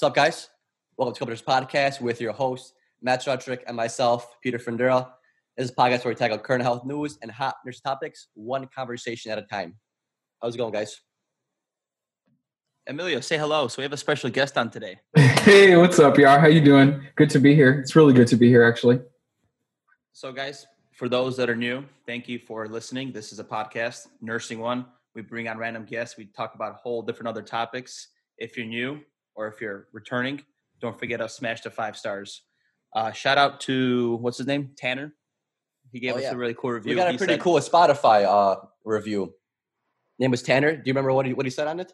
What's up, guys? Welcome to Couple Podcast with your host, Matt Strutrick, and myself, Peter Fundera. This is a podcast where we tackle current health news and hot nurse topics, one conversation at a time. How's it going, guys? Emilio, say hello. So we have a special guest on today. Hey, what's up, y'all? How you doing? Good to be here. It's really good to be here, actually. So, guys, for those that are new, thank you for listening. This is a podcast, Nursing One. We bring on random guests. We talk about whole different other topics. If you're new or if you're returning, don't forget to smash the five stars. Uh, shout out to what's his name, Tanner. He gave Oh, us yeah. a really cool review. We got a He pretty said- cool Spotify uh, review. Name was Tanner. Do you remember what he, what he said on it?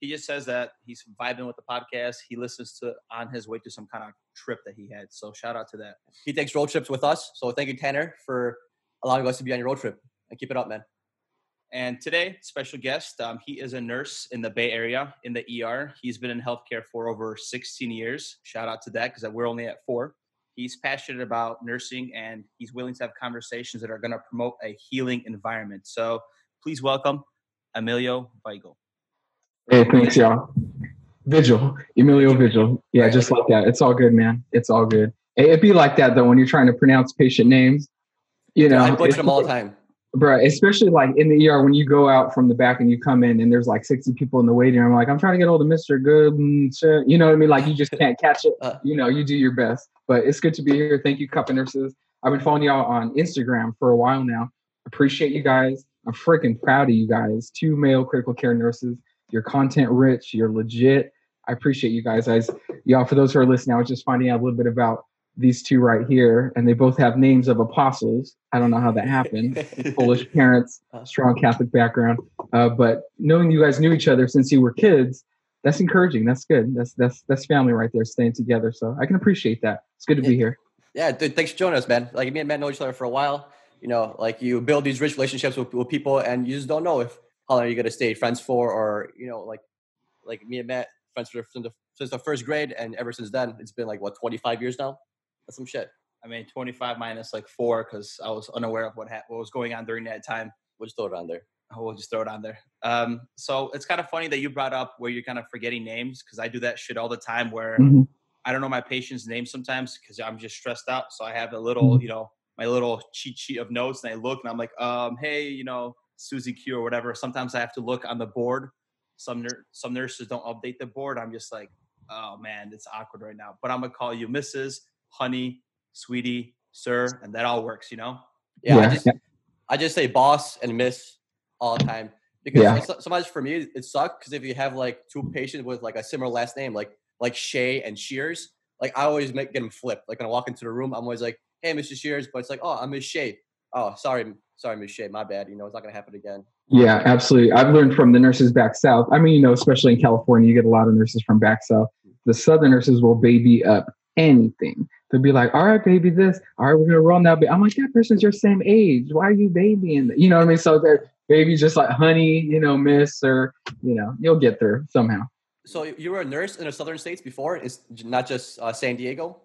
He just says that he's vibing with the podcast. He listens to on his way to some kind of trip that he had. So shout out to that. He takes road trips with us. So thank you, Tanner, for allowing us to be on your road trip. And keep it up, man. And today, special guest, um, he is a nurse in the Bay Area in the ER. He's been in healthcare for over 16 years. Shout out to that because we're only at four. He's passionate about nursing and he's willing to have conversations that are going to promote a healing environment. So please welcome Emilio Weigel. Hey, thanks, y'all. Vigil, Emilio Vigil. Yeah, just like that. It's all good, man. It's all good. It'd be like that though when you're trying to pronounce patient names. You know, I butcher it's- them all the time. Bro, especially like in the ER when you go out from the back and you come in and there's like 60 people in the waiting room. I'm like, I'm trying to get hold of Mr. Good. You know what I mean? Like you just can't catch it. Uh. You know, you do your best. But it's good to be here. Thank you, Cup of Nurses. I've been following y'all on Instagram for a while now. Appreciate you guys. I'm freaking proud of you guys. Two male critical care nurses. You're content rich. You're legit. I appreciate you guys. Guys, y'all, for those who are listening, I was just finding out a little bit about these two right here, and they both have names of apostles. I don't know how that happened. Polish parents, strong Catholic background. Uh, but knowing you guys knew each other since you were kids, that's encouraging. That's good. That's that's that's family right there, staying together. So I can appreciate that. It's good to be here. Yeah, dude, thanks for joining us, man. Like me and Matt know each other for a while. You know, like you build these rich relationships with, with people, and you just don't know if how long you're gonna stay friends for, or you know, like like me and Matt friends for since the, since the first grade, and ever since then, it's been like what 25 years now. That's some shit. I mean, 25 minus like four because I was unaware of what, ha- what was going on during that time. We'll just throw it on there. Oh, we'll just throw it on there. Um, so it's kind of funny that you brought up where you're kind of forgetting names because I do that shit all the time where Mhm. I don't know my patient's name sometimes because I'm just stressed out. So I have a little, you know, my little cheat sheet of notes and I look and I'm like, um, hey, you know, Susie Q or whatever. Sometimes I have to look on the board. Some nur- some nurses don't update the board. I'm just like, oh man, it's awkward right now. But I'm gonna call you Mrs. Honey, Sweetie, Sir, and that all works, you know. Yeah, I just I just say boss and miss all the time because Yeah. it's- sometimes for me it sucks because if you have like two patients with like a similar last name, like like Shay and Shears, like I always make get them flipped. Like when I walk into the room, I'm always like, "Hey, Mr. Shears," but it's like, "Oh, I'm Miss Shay." Oh, sorry, sorry, Miss Shay, my bad. You know, it's not gonna happen again. Yeah, absolutely. I've learned from the nurses back south. I mean, you know, especially in California, you get a lot of nurses from back south. The southern nurses will baby up anything. They'll be like, "All right, baby, this. All right, we're gonna roll now." I'm like, "That person's your same age. Why are you babying?" You know what I mean? So they're baby just like honey, you know, miss, or you know, you'll get there somehow. So you- were a nurse in the southern states before? It's not just uh, San Diego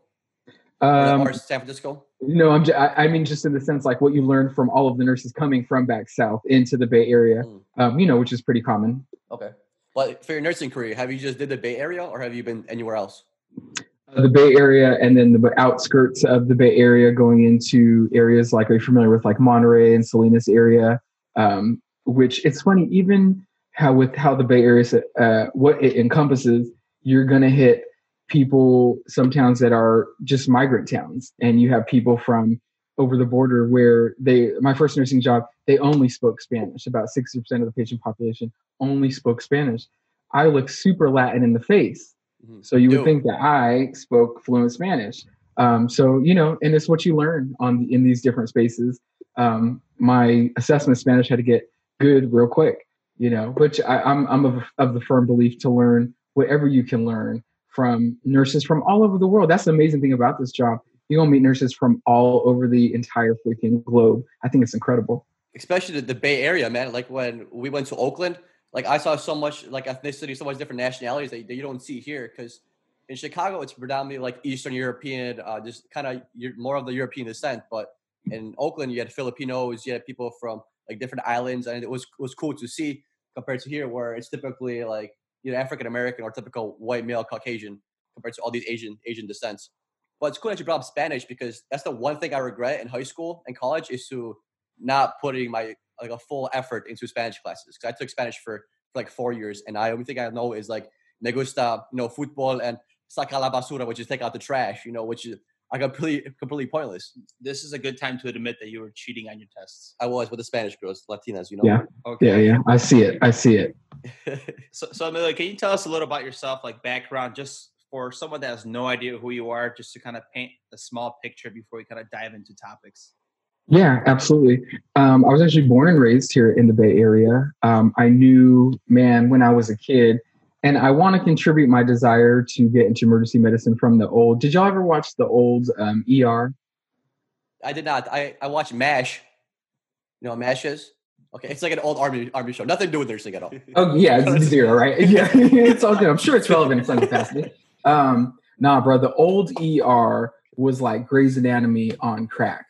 or, Um, or San Francisco. no, I'm. J- I, I mean, just in the sense like what you learned from all of the nurses coming from back south into the Bay Area, Mm. um, you know, which is pretty common. Okay. But for your nursing career, have you just did the Bay Area or have you been anywhere else? The Bay Area and then the outskirts of the Bay Area going into areas like, are you familiar with like Monterey and Salinas area? Um, which it's funny, even how with how the Bay Area, uh, what it encompasses, you're going to hit people, some towns that are just migrant towns. And you have people from over the border where they, my first nursing job, they only spoke Spanish. About 60% of the patient population only spoke Spanish. I look super Latin in the face. Mhm. So you would do. think that I spoke fluent Spanish. Um, so you know, and it's what you learn on in these different spaces. Um, my assessment Spanish had to get good real quick, you know. Which I, I'm I'm of, of the firm belief to learn whatever you can learn from nurses from all over the world. That's the amazing thing about this job. You're gonna meet nurses from all over the entire freaking globe. I think it's incredible. especially the, the Bay Area, man. Like when we went to Oakland, like I saw so much like ethnicity, so much different nationalities that, that you don't see here. Because in Chicago, it's predominantly like Eastern European, uh, just kind of more of the European descent. But in Oakland, you had Filipinos, you had people from like different islands, and it was was cool to see compared to here, where it's typically like you know African American or typical white male Caucasian. compared to all these Asian Asian descents. But it's cool that you brought up Spanish because that's the one thing I regret in high school and college is to not putting my like a full effort into Spanish classes. Because I took Spanish for, for like four years, and I only thing I know is like me gusta, you know, football and saca la basura, which is take out the trash, you know, which is I completely completely pointless. This is a good time to admit that you were cheating on your tests. I was with the Spanish girls, Latinas, you know. Yeah. Okay. Yeah, yeah. I see it. I see it. So, so Emilio, can you tell us a little about yourself, like background, just for someone that has no idea who you are, just to kind of paint a small picture before we kind of dive into topics? Yeah, absolutely. Um, I was actually born and raised here in the Bay Area. Um, I knew, man, when I was a kid, and I want to contribute my desire to get into emergency medicine from the old. Did y'all ever watch the old um, ER? I did not. I I watched MASH. You know what MASH is? Okay, it's like an old army army show. Nothing to do with nursing at all. Oh yeah, it's zero, right? Yeah, it's all good. I'm sure it's relevant in some capacity. Um, nah, bro, the old ER was like Grey's Anatomy on crack.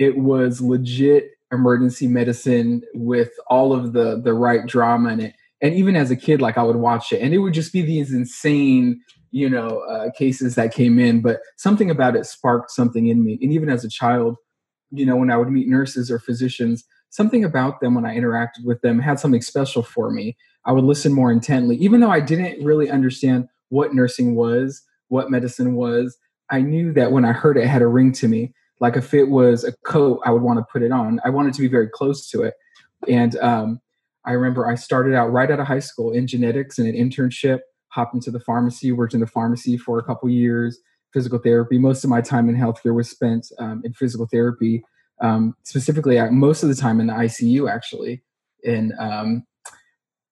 It was legit emergency medicine with all of the the right drama in it. And even as a kid, like I would watch it, and it would just be these insane, you know, uh, cases that came in. But something about it sparked something in me. And even as a child, you know, when I would meet nurses or physicians, something about them when I interacted with them had something special for me. I would listen more intently, even though I didn't really understand what nursing was, what medicine was. I knew that when I heard it, it had a ring to me. Like if it was a coat, I would want to put it on. I wanted to be very close to it. And um, I remember I started out right out of high school in genetics and an internship, hopped into the pharmacy, worked in the pharmacy for a couple years, physical therapy. Most of my time in healthcare was spent um, in physical therapy, um, specifically uh, most of the time in the ICU actually. And um,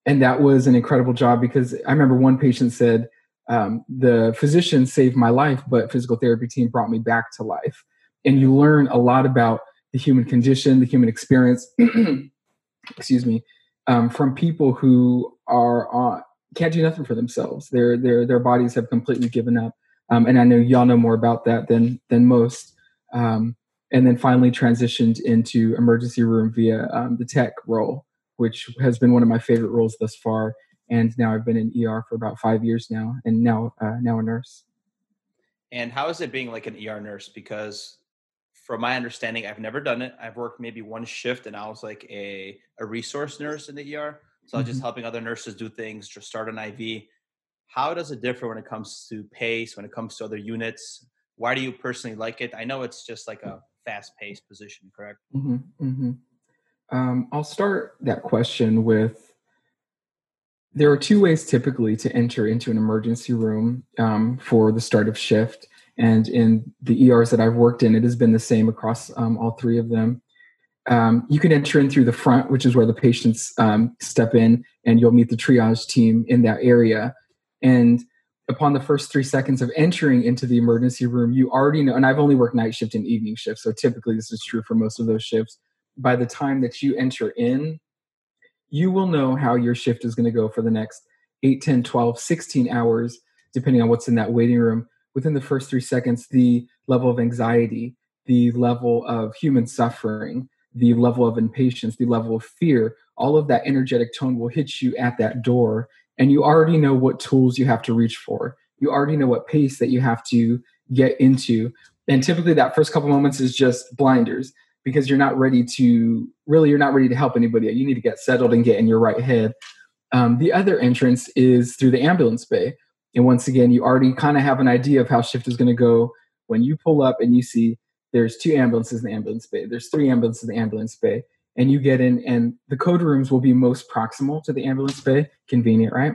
and that was an incredible job because I remember one patient said, um, the physician saved my life, but physical therapy team brought me back to life. And you learn a lot about the human condition, the human experience, excuse me, um, from people who are on, can't do nothing for themselves. Their their their bodies have completely given up. Um, and I know y'all know more about that than than most. Um, and then finally transitioned into emergency room via um, the tech role, which has been one of my favorite roles thus far. And now I've been in ER for about five years now, and now uh, now a nurse. And how is it being like an ER nurse? Because from my understanding, I've never done it. I've worked maybe one shift and I was like a, a resource nurse in the ER. So I was just Mhm. helping other nurses do things, just start an IV. How does it differ when it comes to pace, when it comes to other units? Why do you personally like it? I know it's just like a fast paced position, correct? hmm hmm Um, I'll start that question with there are two ways typically to enter into an emergency room um, for the start of shift. And in the ERs that I've worked in, it has been the same across um, all three of them. Um, you can enter in through the front, which is where the patients um, step in, and you'll meet the triage team in that area. And upon the first three seconds of entering into the emergency room, you already know, and I've only worked night shift and evening shift, so typically this is true for most of those shifts. By the time that you enter in, you will know how your shift is going to go for the next 8, 10, 12, 16 hours, depending on what's in that waiting room. Within the first three seconds, the level of anxiety, the level of human suffering, the level of impatience, the level of fear, all of that energetic tone will hit you at that door. And you already know what tools you have to reach for. You already know what pace that you have to get into. And typically, that first couple moments is just blinders because you're not ready to really, you're not ready to help anybody. You need to get settled and get in your right head. Um, the other entrance is through the ambulance bay. And once again, you already kind of have an idea of how shift is going to go when you pull up and you see there's two ambulances in the ambulance bay, there's three ambulances in the ambulance bay, and you get in, and the code rooms will be most proximal to the ambulance bay. Convenient, right?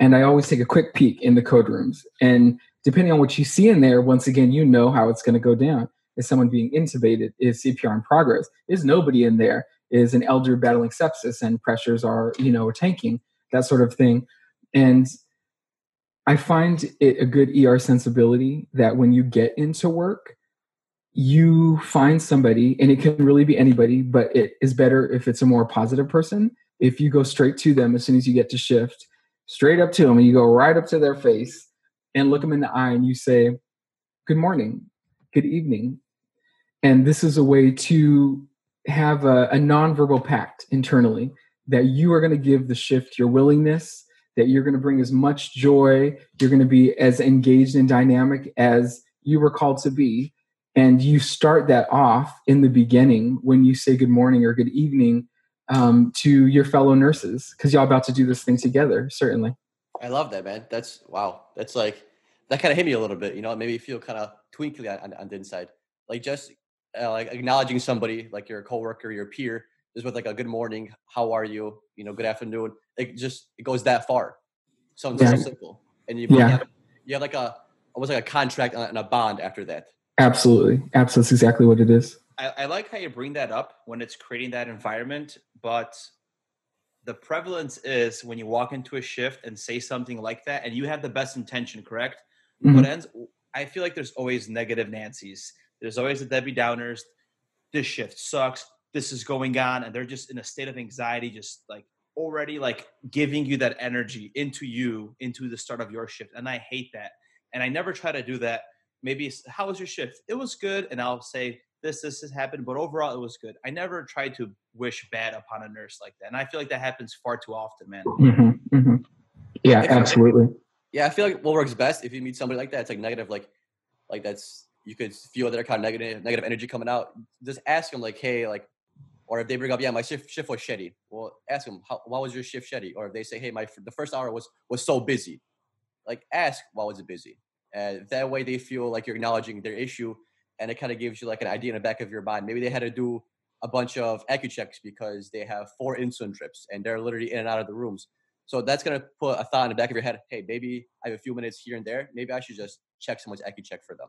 And I always take a quick peek in the code rooms. And depending on what you see in there, once again, you know how it's going to go down. Is someone being intubated? Is CPR in progress? Is nobody in there? Is an elder battling sepsis and pressures are, you know, tanking, that sort of thing. And I find it a good ER sensibility that when you get into work, you find somebody, and it can really be anybody, but it is better if it's a more positive person. If you go straight to them as soon as you get to shift, straight up to them, and you go right up to their face and look them in the eye and you say, Good morning, good evening. And this is a way to have a, a nonverbal pact internally that you are going to give the shift your willingness, that you're going to bring as much joy, you're going to be as engaged and dynamic as you were called to be. And you start that off in the beginning when you say good morning or good evening um, to your fellow nurses because y'all about to do this thing together, certainly. I love that, man. That's wow. That's like that kind of hit me a little bit. You know, it made me feel kind of twinkly on, on, the inside. Like just uh, like acknowledging somebody, like your coworker, your peer, just with like a good morning, how are you? You know, good afternoon. It just it goes that far. Sounds yeah. so simple, and you, yeah. you, have, you have like a almost like a contract and a bond after that. Absolutely, absolutely, That's exactly what it is. I, I like how you bring that up when it's creating that environment, but the prevalence is when you walk into a shift and say something like that, and you have the best intention, correct? Mm-hmm. What ends? I feel like there's always negative Nancy's. There's always the Debbie Downers. This shift sucks. This is going on, and they're just in a state of anxiety, just like already like giving you that energy into you into the start of your shift and i hate that and i never try to do that. Maybe how was your shift? It was good and i'll say this this has happened but overall it was good. I never tried to wish bad upon a nurse like that and i feel like that happens far too often man. Mm-hmm, mm-hmm. yeah absolutely. Yeah i feel like what works best if you meet somebody like that it's like negative like like that's you could feel their kind of negative negative energy coming out. Just ask them like hey like or if they bring up, yeah, my shift shift was shitty. Well, ask them, how, why was your shift shitty? Or if they say, hey, my the first hour was was so busy, like ask why was it busy, and that way they feel like you're acknowledging their issue, and it kind of gives you like an idea in the back of your mind. Maybe they had to do a bunch of checks because they have four insulin drips and they're literally in and out of the rooms. So that's gonna put a thought in the back of your head. Hey, maybe I have a few minutes here and there. Maybe I should just check someone's check for them.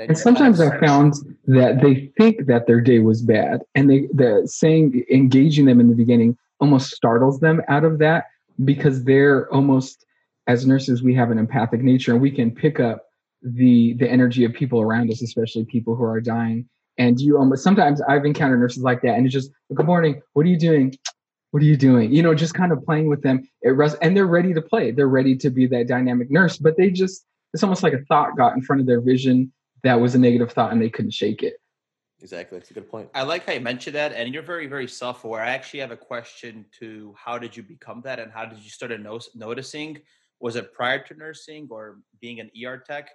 And, sometimes I found that they think that their day was bad, and they the saying engaging them in the beginning almost startles them out of that because they're almost as nurses we have an empathic nature and we can pick up the the energy of people around us, especially people who are dying. And you almost sometimes I've encountered nurses like that, and it's just good morning. What are you doing? What are you doing? You know, just kind of playing with them. It res- and they're ready to play. They're ready to be that dynamic nurse, but they just it's almost like a thought got in front of their vision that was a negative thought and they couldn't shake it. Exactly. That's a good point. I like how you mentioned that. And you're very, very self aware. I actually have a question to how did you become that and how did you start no- noticing? Was it prior to nursing or being an ER tech?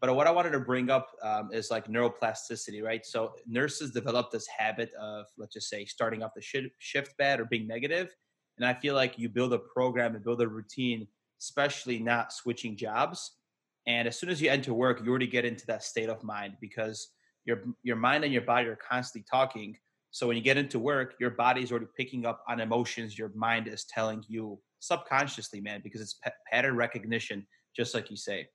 But what I wanted to bring up um, is like neuroplasticity, right? So nurses develop this habit of, let's just say, starting off the shift, shift bad or being negative. And I feel like you build a program and build a routine, especially not switching jobs and as soon as you enter work, you already get into that state of mind because your your mind and your body are constantly talking. So when you get into work, your body is already picking up on emotions your mind is telling you subconsciously, man, because it's pattern recognition, just like you say.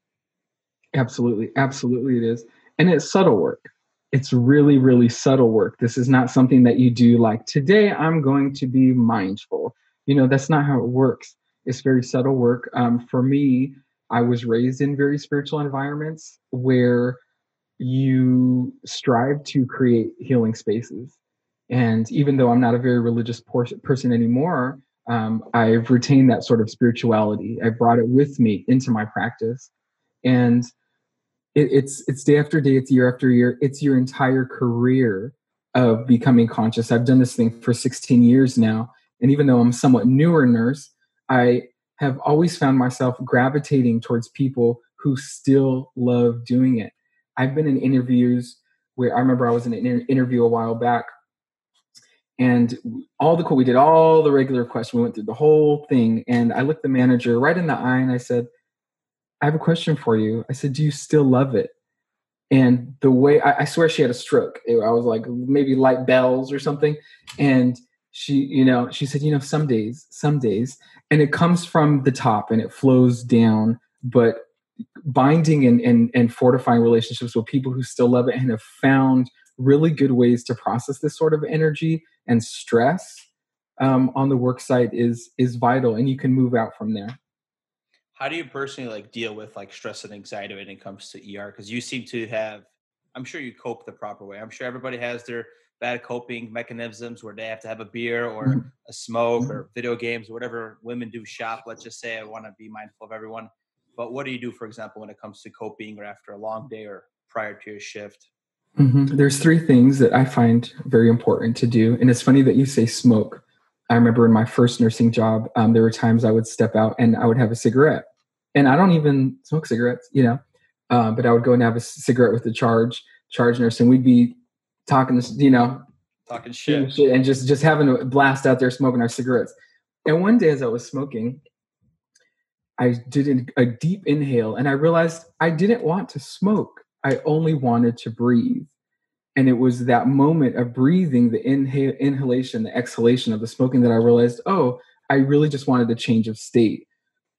Absolutely, absolutely, it is, and it's subtle work. It's really, really subtle work. This is not something that you do like today. I'm going to be mindful. You know, that's not how it works. It's very subtle work. Um, for me, I was raised in very spiritual environments where you strive to create healing spaces. And even though I'm not a very religious por- person anymore, um, I've retained that sort of spirituality. I brought it with me into my practice, and it, it's it's day after day, it's year after year, it's your entire career of becoming conscious. I've done this thing for 16 years now, and even though I'm somewhat newer nurse, I have always found myself gravitating towards people who still love doing it. I've been in interviews where I remember I was in an interview a while back and all the cool, we did all the regular questions. We went through the whole thing. And I looked the manager right in the eye and I said, I have a question for you. I said, Do you still love it? And the way I, I swear she had a stroke. I was like, maybe light bells or something. And she, you know, she said, you know, some days, some days and it comes from the top and it flows down but binding and, and, and fortifying relationships with people who still love it and have found really good ways to process this sort of energy and stress um, on the work site is is vital and you can move out from there. How do you personally like deal with like stress and anxiety when it comes to er because you seem to have i'm sure you cope the proper way. I'm sure everybody has their bad coping mechanisms where they have to have a beer or mm-hmm. a smoke mm-hmm. or video games or whatever women do shop. Let's just say I want to be mindful of everyone. But what do you do, for example, when it comes to coping or after a long day or prior to your shift? Mm-hmm. There's three things that I find very important to do. And it's funny that you say smoke. I remember in my first nursing job, um, there were times I would step out and I would have a cigarette, and I don't even smoke cigarettes, you know, um, but I would go and have a cigarette with the charge charge nurse, and we'd be talking, to you know, talking shit. shit and just just having a blast out there smoking our cigarettes. And one day, as I was smoking, I did a deep inhale, and I realized I didn't want to smoke. I only wanted to breathe. And it was that moment of breathing, the inhale, inhalation, the exhalation of the smoking that I realized, oh, I really just wanted a change of state.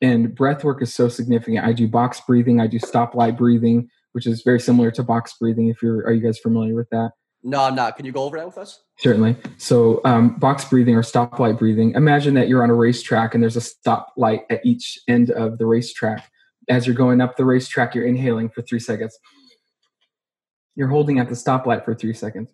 And breath work is so significant. I do box breathing, I do stoplight breathing, which is very similar to box breathing. If you're, are you guys familiar with that? No, I'm not. Can you go over that with us? Certainly. So, um, box breathing or stoplight breathing. Imagine that you're on a racetrack and there's a stoplight at each end of the racetrack. As you're going up the racetrack, you're inhaling for three seconds. You're holding at the stoplight for three seconds.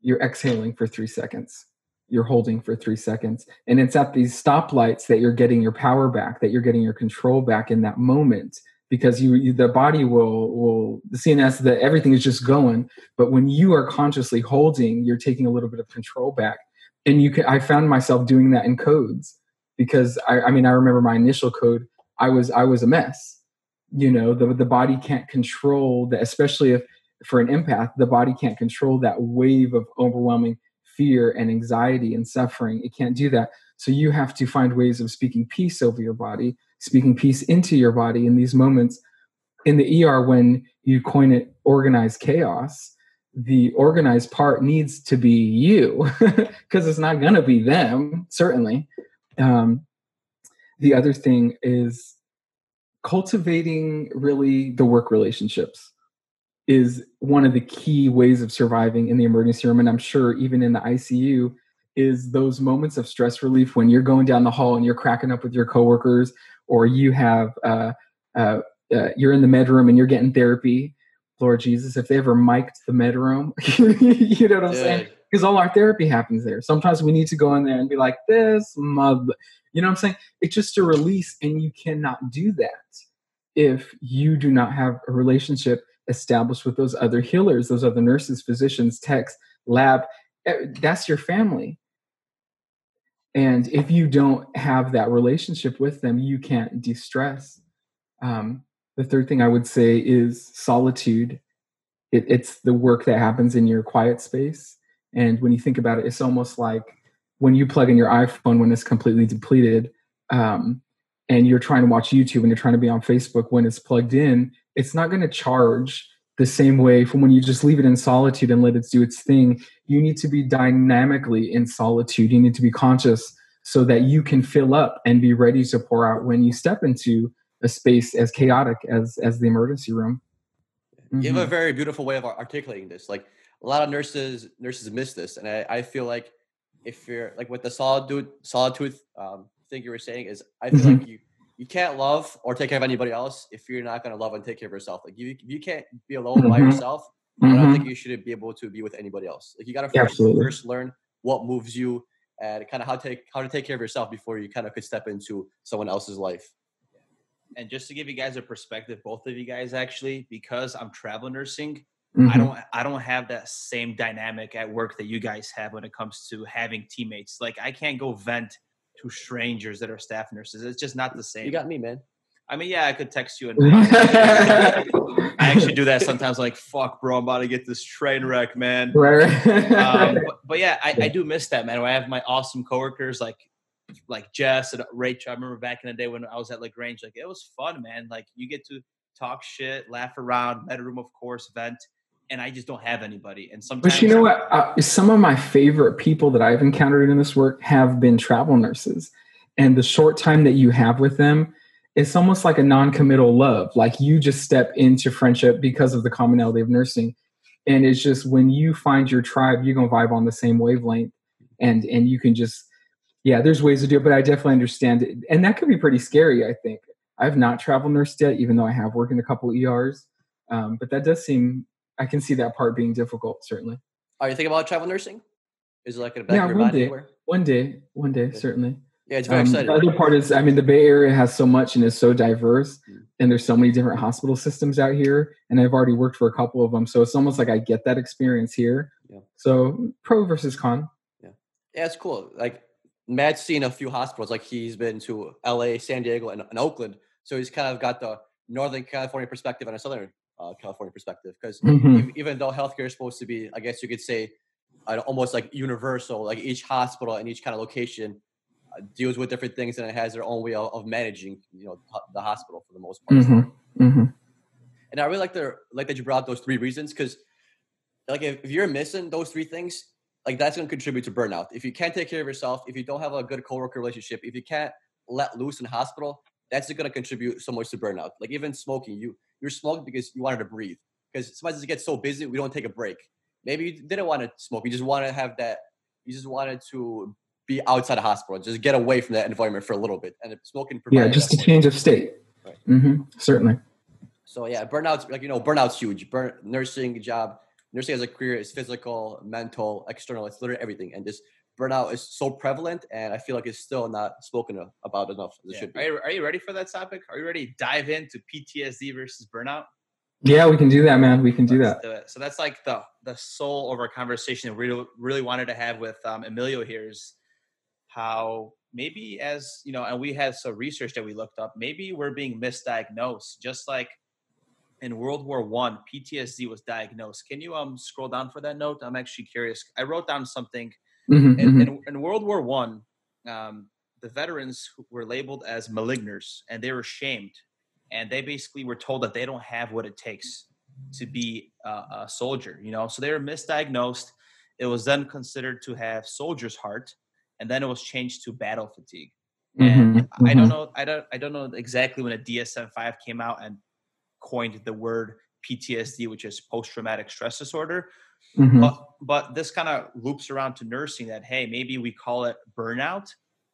You're exhaling for three seconds. You're holding for three seconds. And it's at these stoplights that you're getting your power back, that you're getting your control back in that moment because you, the body will will the cns that everything is just going. But when you are consciously holding you're taking a little bit of control back. And you can i found myself doing that in codes because i, I mean i remember my initial code i was i was a mess. You know the, the body can't control that especially if for an empath the body can't control that wave of overwhelming fear and anxiety and suffering. It can't do that. So you have to find ways of speaking peace over your body speaking peace into your body in these moments. In the er when you coin it organized chaos the organized part needs to be you because it's not going to be them certainly. Um, the other thing is cultivating really the work relationships is one of the key ways of surviving in the emergency room and i'm sure even in the icu is those moments of stress relief when you're going down the hall and you're cracking up with your coworkers or you have uh, uh, uh, you're in the med room and you're getting therapy. Lord Jesus, if they ever mic'd the med room, you know what I'm Dude. saying? Because all our therapy happens there. Sometimes we need to go in there and be like, this mother, you know what I'm saying? It's just a release, and you cannot do that if you do not have a relationship established with those other healers, those other nurses, physicians, techs, lab. Eh, that's your family. And if you don't have that relationship with them, you can't de stress. Um, the third thing I would say is solitude. It, it's the work that happens in your quiet space. And when you think about it, it's almost like when you plug in your iPhone when it's completely depleted um, and you're trying to watch YouTube and you're trying to be on Facebook when it's plugged in, it's not going to charge the same way from when you just leave it in solitude and let it do its thing. You need to be dynamically in solitude. You need to be conscious so that you can fill up and be ready to pour out when you step into a space as chaotic as as the emergency room. Mm-hmm. You have a mm-hmm. very beautiful way of articulating this. Like a lot of nurses nurses miss this, and I, I feel like if you're like with the solitude solitude um, thing you were saying is I feel mm-hmm. like you you can't love or take care of anybody else if you're not going to love and take care of yourself. Like you, you can't be alone mm-hmm. by yourself. Mm-hmm. I don't think mm-hmm. you should be able to be with anybody else. Like you got to first, first learn what moves you and kind of how to take how to take care of yourself before you kind of could step into someone else's life. And just to give you guys a perspective, both of you guys actually, because I'm travel nursing, mm-hmm. I don't I don't have that same dynamic at work that you guys have when it comes to having teammates. Like I can't go vent to strangers that are staff nurses. It's just not the same. You got me, man. I mean, yeah, I could text you and I actually do that sometimes. Like, fuck, bro, I'm about to get this train wreck, man. Right. um, but, but, yeah, I, I, do miss that, man. I have my awesome coworkers like like Jess and Rachel. I remember back in the day when I was at Lagrange, like it was fun, man. Like you get to talk shit, laugh around, med room, of course, vent and I just don't have anybody. And sometimes, but you know what? Uh, some of my favorite people that I've encountered in this work have been travel nurses, and the short time that you have with them, it's almost like a non-committal love. Like you just step into friendship because of the commonality of nursing, and it's just when you find your tribe, you're gonna vibe on the same wavelength, and and you can just yeah. There's ways to do it, but I definitely understand it, and that could be pretty scary. I think I've not travel nursed yet, even though I have worked in a couple ERs. Um, but that does seem I can see that part being difficult. Certainly. Are you thinking about travel nursing? Is it like a back yeah, one day, anywhere? One day, one day, certainly. Yeah, it's very um, exciting. The other part is, I mean, the Bay Area has so much and is so diverse, mm. and there's so many different hospital systems out here. And I've already worked for a couple of them, so it's almost like I get that experience here. Yeah. So pro versus con. Yeah, yeah, it's cool. Like Matt's seen a few hospitals. Like he's been to L.A., San Diego, and, and Oakland. So he's kind of got the Northern California perspective and a Southern uh, California perspective. Because Mhm. even though healthcare is supposed to be, I guess you could say, uh, almost like universal, like each hospital and each kind of location uh, deals with different things and it has their own way of, of managing, you know, the hospital for the most part. Mhm. Mhm. And I really like the like that you brought those three reasons because, like, if, if you're missing those three things, like that's going to contribute to burnout. If you can't take care of yourself, if you don't have a good coworker relationship, if you can't let loose in hospital, that's going to contribute so much to burnout. Like even smoking, you you're smoking because you wanted to breathe. Because sometimes it gets so busy, we don't take a break. Maybe you didn't want to smoke. You just want to have that. You just wanted to be outside the hospital, just get away from that environment for a little bit. And smoking, Yeah, just a change of state. Right. hmm Certainly. So yeah, burnout's like you know, burnout's huge. Burn nursing job, nursing as a career is physical, mental, external. It's literally everything, and this burnout is so prevalent, and I feel like it's still not spoken about enough as it Yeah. should Are be. you, are you ready for that topic? Are you ready to dive into PTSD versus burnout? Yeah, we can do that, man. We can do Let's that. do it. So that's like the the soul of our conversation that we really, really wanted to have with um, Emilio here is how maybe as you know, and we had some research that we looked up. Maybe we're being misdiagnosed, just like in World War One, PTSD was diagnosed. Can you um scroll down for that note? I'm actually curious. I wrote down something Mhm, in, mhm. in, in World War One, um, the veterans were labeled as maligners, and they were shamed, and they basically were told that they don't have what it takes to be a, a soldier. You know, so they were misdiagnosed. It was then considered to have soldier's heart, and then it was changed to battle fatigue. And Mhm, I don't mhm. know, I don't, I don't know exactly when a DSM-5 came out and coined the word PTSD, which is post-traumatic stress disorder Mhm. but but this kind of loops around to nursing that hey maybe we call it burnout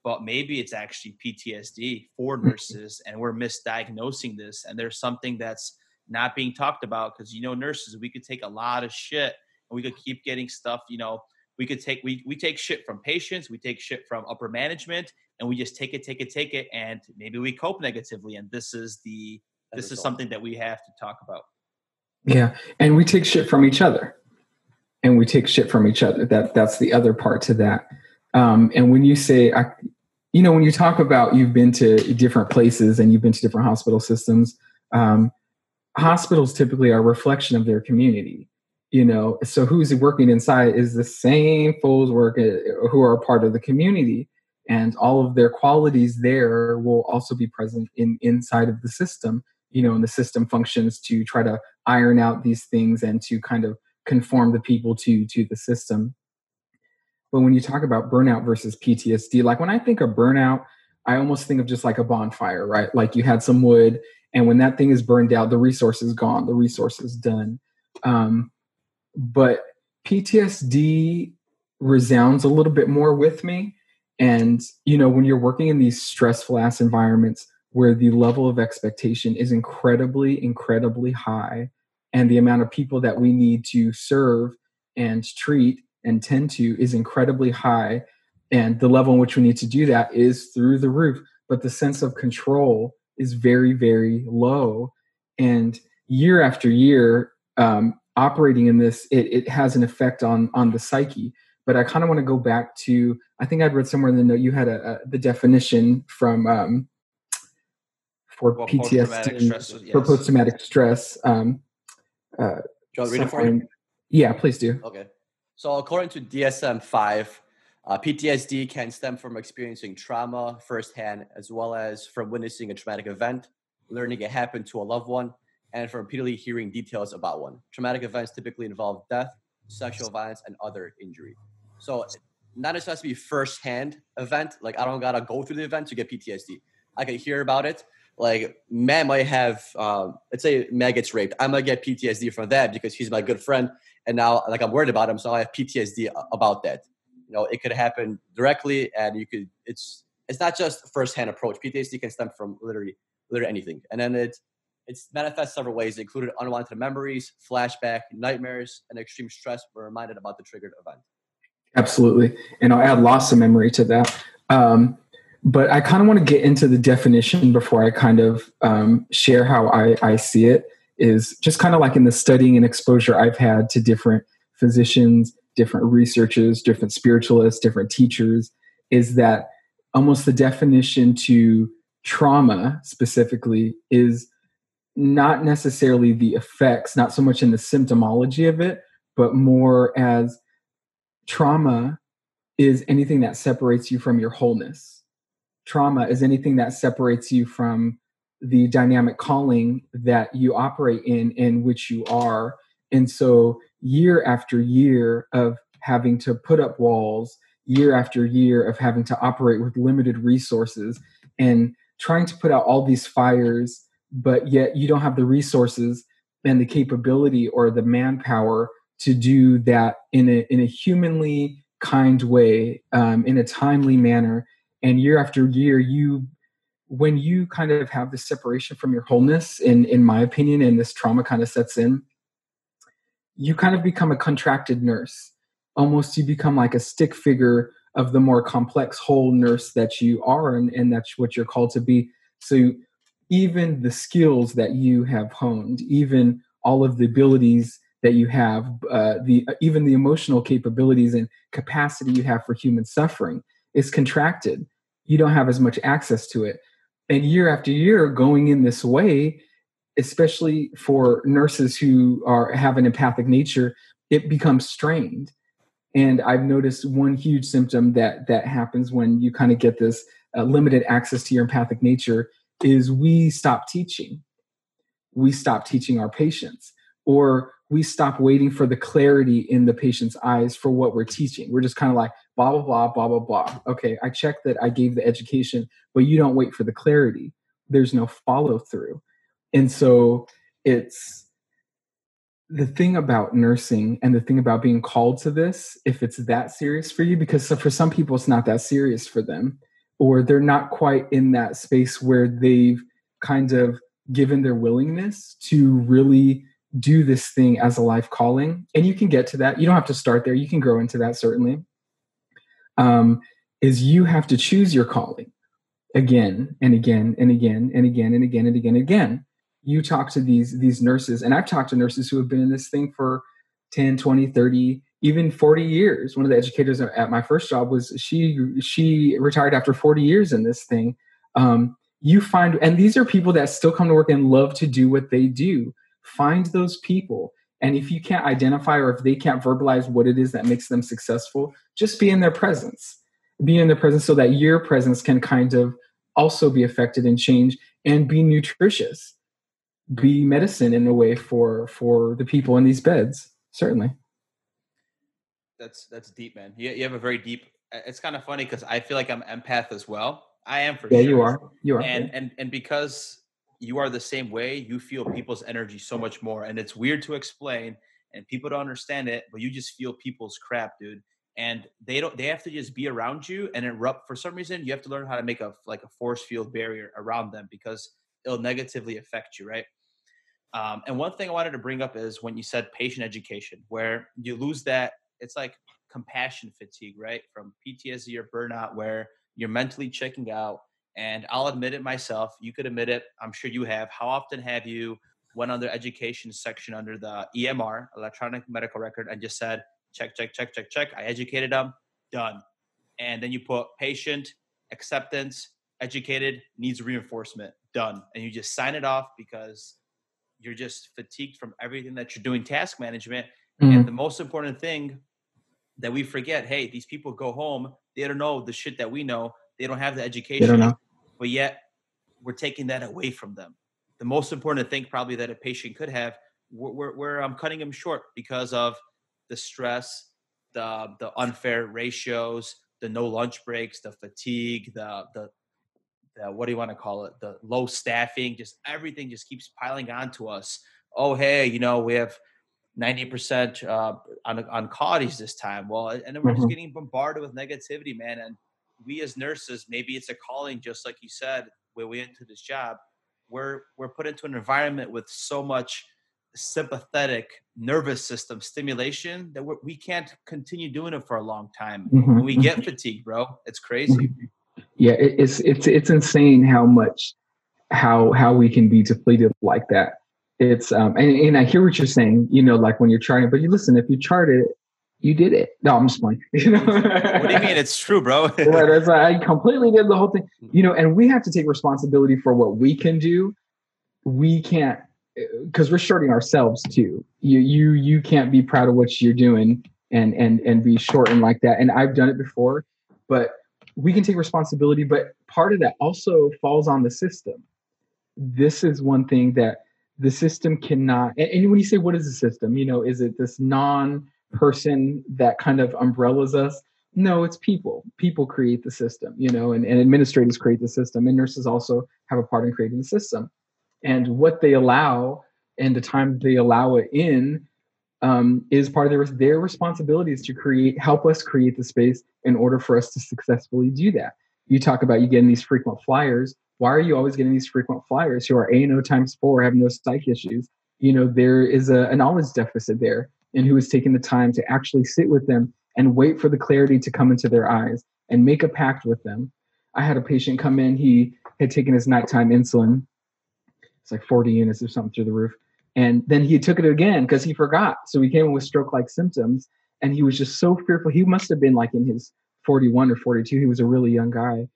but maybe it's actually ptsd for Mm-hmm. nurses and we're misdiagnosing this and there's something that's not being talked about because you know nurses we could take a lot of shit and we could keep getting stuff you know we could take we, we take shit from patients we take shit from upper management and we just take it take it take it and maybe we cope negatively and this is the this is something that we have to talk about Yeah, and we take shit from each other, and we take shit from each other. That that's the other part to that. Um, and when you say, I, you know, when you talk about you've been to different places and you've been to different hospital systems, um, hospitals typically are a reflection of their community. You know, so who's working inside is the same fools work who are part of the community, and all of their qualities there will also be present in inside of the system. You know, and the system functions to try to iron out these things and to kind of conform the people to to the system. But when you talk about burnout versus ptsd like when i think of burnout i almost think of just like a bonfire right? Like you had some wood and when that thing is burned out the resource is gone the resource is done. Um, but ptsd resounds a little bit more with me. And you know when you're working in these stressful ass environments where the level of expectation is incredibly incredibly high and the amount of people that we need to serve and treat and tend to is incredibly high. And the level in which we need to do that is through the roof but the sense of control is very very low. And year after year um, operating in this it, it has an effect on on the psyche. But i kind of want to go back to i think i'd read somewhere in the note you had a, a the definition from um, for Well, post-traumatic ptsd stress, for post-traumatic stress um, uh, Do you read it for you? yeah please do Okay. So according to DSM five, uh, PTSD can stem from experiencing trauma firsthand, as well as from witnessing a traumatic event, learning it happened to a loved one, and from repeatedly hearing details about one. Traumatic events typically involve death, sexual violence, and other injury. So not necessarily has to be firsthand event. Like I don't gotta go through the event to get PTSD. I could hear about it. Like Matt might have, um, let's say Matt gets raped. I might get PTSD from that because he's my good friend, and now like I'm worried about him, so I have PTSD about that. You know, it could happen directly, and you could. It's it's not just first-hand approach. PTSD can stem from literally literally anything, and then it it's manifests several ways, including unwanted memories, flashback, nightmares, and extreme stress. We're reminded about the triggered event. Absolutely. And I'll add loss of memory to that. Um, but I kind of want to get into the definition before I kind of um, share how I, I see it. Is just kind of like in the studying and exposure I've had to different physicians, different researchers, different spiritualists, different teachers. is that almost the definition to trauma specifically is not necessarily the effects, not so much in the symptomology of it, but more as trauma is anything that separates you from your wholeness. Trauma is anything that separates you from the dynamic calling that you operate in, in which you are. And so, year after year of having to put up walls, year after year of having to operate with limited resources, and trying to put out all these fires but yet you don't have the resources and the capability or the manpower to do that in a in a humanly kind way um, in a timely manner and year after year you when you kind of have this separation from your wholeness in in my opinion and this trauma kind of sets in you kind of become a contracted nurse. Almost you become like a stick figure of the more complex whole nurse that you are and, and that's what you're called to be. So even the skills that you have honed, even all of the abilities that you have, uh, the even the emotional capabilities and capacity you have for human suffering is contracted. You don't have as much access to it, and year after year, going in this way, especially for nurses who are have an empathic nature, it becomes strained. And I've noticed one huge symptom that that happens when you kind of get this uh, limited access to your empathic nature is we stop teaching. We stop teaching our patients, or we stop waiting for the clarity in the patient's eyes for what we're teaching. We're just kind of like, blah, blah, blah, blah, blah, blah. Okay, I checked that I gave the education, but you don't wait for the clarity. There's no follow through. And so it's the thing about nursing and the thing about being called to this, if it's that serious for you, because for some people it's not that serious for them, or they're not quite in that space where they've kind of given their willingness to really do this thing as a life calling and you can get to that. You don't have to start there. You can grow into that certainly. Um, is you have to choose your calling again and again and again and again and again and again and again. You talk to these these nurses and i've talked to nurses who have been in this thing for 10 20 30 even 40 years. One of the educators at my first job was she she retired after 40 years in this thing. Um, you find and these are people that still come to work and love to do what they do find those people and if you can't identify or if they can't verbalize what it is that makes them successful just be in their presence be in their presence so that your presence can kind of also be affected and change and be nutritious be medicine in a way for for the people in these beds certainly that's that's deep, man. You, you have a very deep. It's kind of funny because I feel like I'm empath as well. I am for yeah, sure. you are. You are. And and and because you are the same way, you feel people's energy so much more, and it's weird to explain, and people don't understand it, but you just feel people's crap, dude. And they don't. They have to just be around you and erupt. For some reason, you have to learn how to make a like a force field barrier around them because it'll negatively affect you, right? Um, and one thing I wanted to bring up is when you said patient education, where you lose that it's like compassion fatigue, right? From PTSD or burnout, where you're mentally checking out. And I'll admit it myself. You could admit it. I'm sure you have. How often have you went under education section under the EMR, electronic medical record, and just said, check, check, check, check, check. I educated them, done. And then you put patient, acceptance, educated, needs reinforcement, done. And you just sign it off because you're just fatigued from everything that you're doing task management. Mm-hmm. And the most important thing that we forget hey these people go home they don't know the shit that we know they don't have the education but yet we're taking that away from them the most important thing probably that a patient could have we're, we're, we're um, cutting them short because of the stress the the unfair ratios the no lunch breaks the fatigue the the the, what do you want to call it the low staffing just everything just keeps piling on to us oh hey you know we have 90% uh, on, on this time. Well, and then we're mm-hmm. just getting bombarded with negativity, man. And we as nurses, maybe it's a calling, just like you said, where we into this job, we're, we're put into an environment with so much sympathetic nervous system stimulation that we're, we can not continue doing it for a long time. Mm-hmm. When we get fatigued, bro, it's crazy. Mm-hmm. Yeah, it's, it's, it's insane how much, how, how we can be depleted like that it's um and, and I hear what you're saying, you know, like when you're charting, but you listen, if you chart it you did it. No, I'm just playing. You know? what do you mean? It's true, bro. like, I completely did the whole thing. You know, and we have to take responsibility for what we can do. We can't uh, because we're shorting ourselves too. You you you can't be proud of what you're doing and and and be shortened like that. And I've done it before, but we can take responsibility. But part of that also falls on the system. This is one thing that the system cannot. And, and when you say what is the system, you know, is it this non person that kind of umbrellas us? No, it's people. People create the system, you know, and, and administrators create the system, and nurses also have a part in creating the system and what they allow and the time they allow it in um, is part of their their responsibilities to create help us create the space in order for us to successfully do that. You talk about you getting these frequent flyers. Why are you always getting these frequent flyers who are A and O times four, have no psych issues? You know, there is a, a knowledge deficit there, and who is taking the time to actually sit with them and wait for the clarity to come into their eyes and make a pact with them. I had a patient come in, he had taken his nighttime insulin it's like 40 units or something through the roof. And then he took it again because he forgot. So he came in with stroke like symptoms and he was just so fearful. He must have been like in his 41 or 42. He was a really young guy.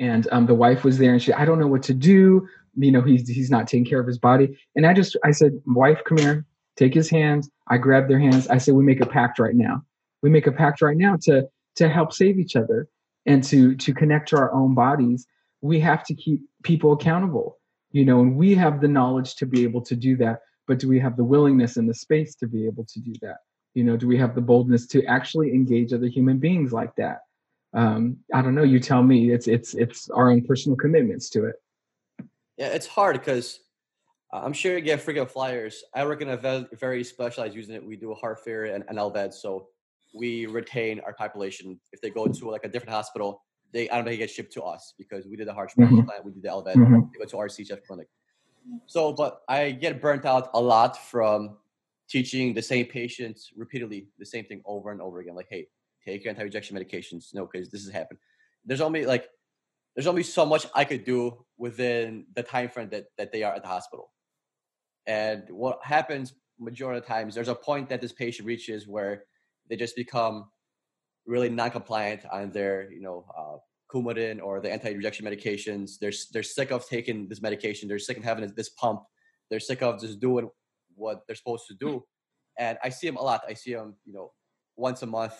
And um, the wife was there and she, I don't know what to do. You know, he's, he's not taking care of his body. And I just, I said, wife, come here, take his hands. I grab their hands. I say, we make a pact right now. We make a pact right now to, to help save each other and to, to connect to our own bodies. We have to keep people accountable you know and we have the knowledge to be able to do that but do we have the willingness and the space to be able to do that you know do we have the boldness to actually engage other human beings like that um, i don't know you tell me it's it's it's our own personal commitments to it yeah it's hard because i'm sure you get freaking flyers i work in a very, very specialized unit we do a heart failure and, and LVAD, so we retain our population if they go to like a different hospital they I don't know they get shipped to us because we did the heart transplant, mm-hmm. we did the LVAD, mm-hmm. they go to our CHF clinic. So, but I get burnt out a lot from teaching the same patients repeatedly the same thing over and over again. Like, hey, take your anti-rejection medications. No, because this has happened. There's only like there's only so much I could do within the time frame that that they are at the hospital. And what happens majority of the times, there's a point that this patient reaches where they just become really non-compliant on their, you know, uh, Coumadin or the anti-rejection medications. They're they're sick of taking this medication. They're sick of having this pump. They're sick of just doing what they're supposed to do. And I see them a lot. I see them, you know, once a month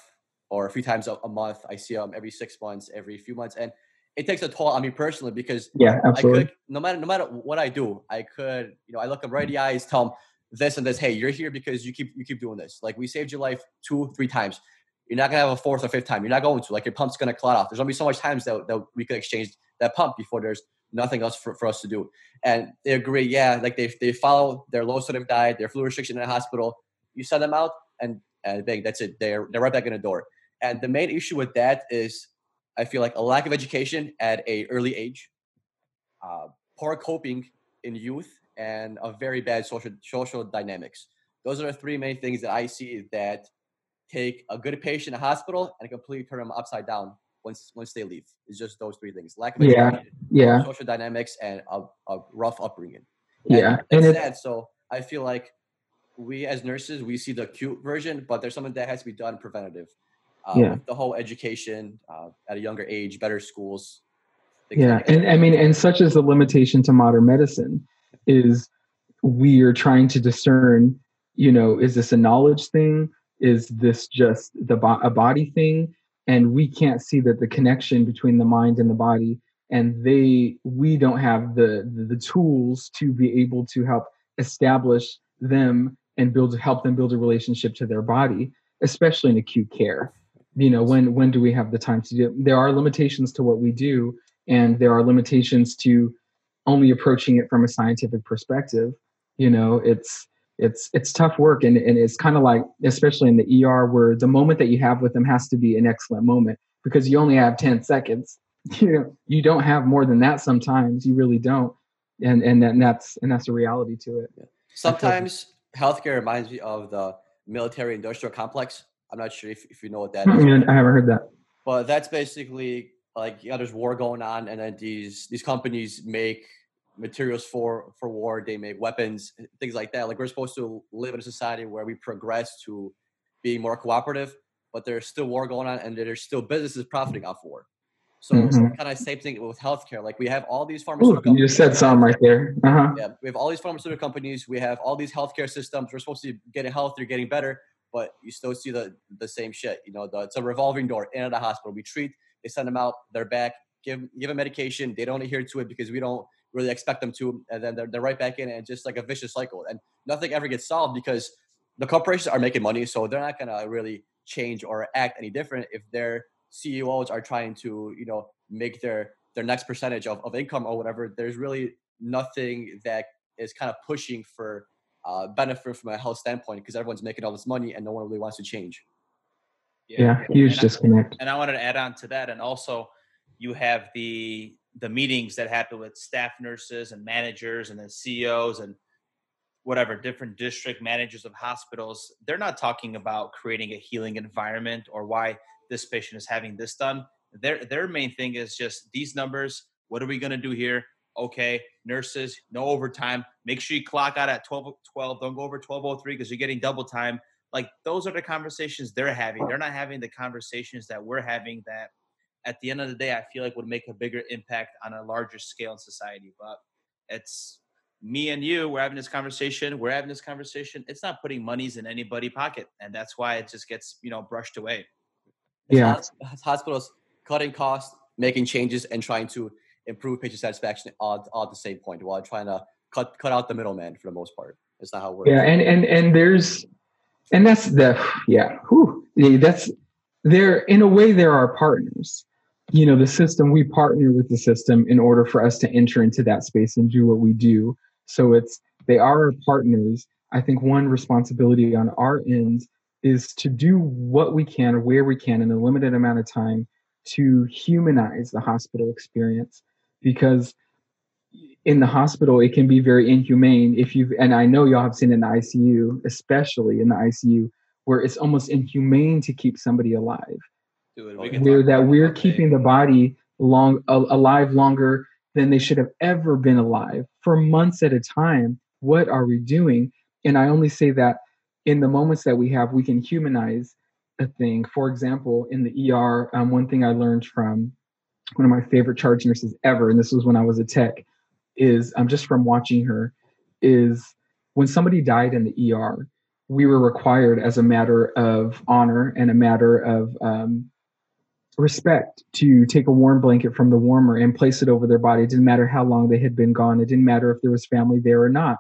or a few times a, a month. I see them every six months, every few months, and it takes a toll on me personally because yeah, absolutely. I could no matter no matter what I do, I could you know I look them right in the eyes, tell them this and this. Hey, you're here because you keep you keep doing this. Like we saved your life two three times. You're not gonna have a fourth or fifth time. You're not going to. Like your pump's gonna clot off. There's gonna be so much times that, that we could exchange that pump before there's nothing else for, for us to do. And they agree, yeah, like they they follow their low sodium diet, their fluid restriction in the hospital. You send them out and and bang, that's it. They're they're right back in the door. And the main issue with that is I feel like a lack of education at a early age, uh, poor coping in youth, and a very bad social social dynamics. Those are the three main things that I see that take a good patient in a hospital and completely turn them upside down once once they leave. It's just those three things: lack of yeah, yeah, social dynamics, and a, a rough upbringing. And yeah, and it's sad. So I feel like we as nurses we see the acute version, but there's something that has to be done preventative. Uh, yeah. the whole education uh, at a younger age, better schools. Yeah, like and I mean, and such is the limitation to modern medicine is we are trying to discern. You know, is this a knowledge thing? is this just the bo- a body thing and we can't see that the connection between the mind and the body and they we don't have the, the, the tools to be able to help establish them and build help them build a relationship to their body especially in acute care you know when when do we have the time to do it? there are limitations to what we do and there are limitations to only approaching it from a scientific perspective. You know it's it's it's tough work and, and it's kind of like especially in the er where the moment that you have with them has to be an excellent moment because you only have 10 seconds. You know you don't have more than that sometimes you really don't. And and, that, and that's and that's a reality to it. Sometimes healthcare reminds me of the military industrial complex i'm not sure if, if you know what that is i haven't heard that but that's basically like yeah there's war going on and then these these companies make materials for for war they make weapons things like that like we're supposed to live in a society where we progress to being more cooperative but there's still war going on, and there's still businesses profiting off war. So Mhm. kind of same thing with healthcare. Like we have all these Ooh, pharmaceutical. you just said something right there. Uh-huh. Yeah, we have all these pharmaceutical companies. We have all these healthcare systems. We're supposed to be getting healthier, getting better, but you still see the the same shit. You know, the, it's a revolving door in the hospital. We treat, they send them out, they're back, give give them medication. They don't adhere to it because we don't really expect them to, and then they're, they're right back in, and just like a vicious cycle. And nothing ever gets solved because the corporations are making money, so they're not gonna really change or act any different if their CEOs are trying to, you know, make their their next percentage of, of income or whatever. There's really nothing that is kind of pushing for uh, benefit from a health standpoint because everyone's making all this money and no one really wants to change. Yeah, huge And I- disconnect. and I wanted to add on to that, and also you have the the meetings that happen with staff nurses and managers, and then CEOs and whatever different district managers of hospitals. They're not talking about creating a healing environment or why this patient is having this done. Their their main thing is just these numbers. What are we going to do here? Okay, nurses, no overtime. Make sure you clock out at 12, 12. Don't go over 1203 because you're getting double time like those are the conversations they're having they're not having the conversations that we're having that at the end of the day i feel like would make a bigger impact on a larger scale in society but it's me and you we're having this conversation we're having this conversation it's not putting monies in anybody's pocket and that's why it just gets you know brushed away It's Yeah. hospitals cutting costs, making changes, and trying to improve patient satisfaction all, all at the same point while trying to cut cut out the middleman for the most part. It's not how it works. Yeah, and and and there's and that's the yeah, whew, that's there in a way there are partners. You know, the system we partner with the system in order for us to enter into that space and do what we do. So it's they are our partners. I think one responsibility on our end is to do what we can where we can in a limited amount of time to humanize the hospital experience because in the hospital it can be very inhumane if you've and i know y'all have seen in the icu especially in the icu where it's almost inhumane to keep somebody alive. Dude, we where that we're keeping the body long alive longer than they should have ever been alive for months at a time. What are we doing? And i only say that in the moments that we have we can humanize a thing. For example in the er um, one thing i learned from one of my favorite charge nurses ever and this was when i was a tech is um, just from watching her is when somebody died in the er we were required as a matter of honor and a matter of um, respect to take a warm blanket from the warmer and place it over their body. It didn't matter how long they had been gone. It didn't matter if there was family there or not.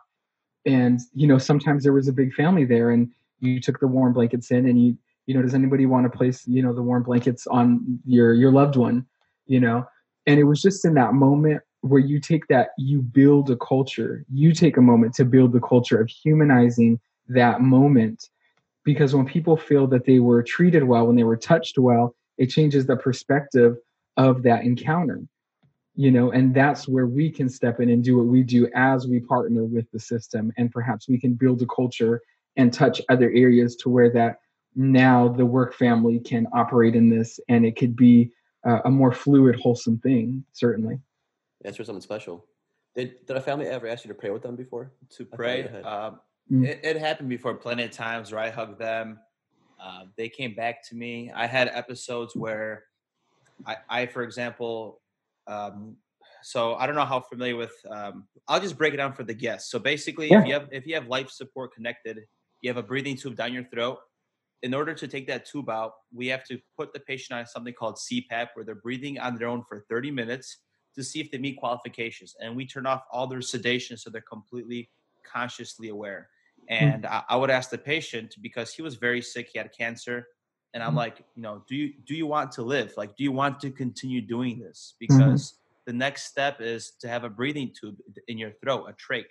And you know, sometimes there was a big family there, and you took the warm blankets in, and you, you know, does anybody want to place, you know, the warm blankets on your your loved one, you know? And it was just in that moment where you take that, you build a culture. You take a moment to build the culture of humanizing that moment, because when people feel that they were treated well, when they were touched well, it changes the perspective of that encounter you know and that's where we can step in and do what we do as we partner with the system and perhaps we can build a culture and touch other areas to where that now the work family can operate in this and it could be uh, a more fluid wholesome thing certainly That's for something special. Did did a family ever ask you to pray with them before? to pray. you Um, Mm. it, it happened before plenty of times where I hugged them. Uh, they came back to me. I had episodes where I, I for example, um, so I don't know how familiar with. Um, I'll just break it down for the guests. So basically, Yeah. if you have if you have life support connected, you have a breathing tube down your throat. In order to take that tube out, we have to put the patient on something called CPAP, where they're breathing on their own for 30 minutes to see if they meet qualifications. And we turn off all their sedation so they're completely consciously aware. And I, I would ask the patient because he was very sick, he had cancer. And I'm Mhm. like, you know, do you do you want to live? Like, do you want to continue doing this? Mm-hmm. Because the next step is to have a breathing tube in your throat, a trach.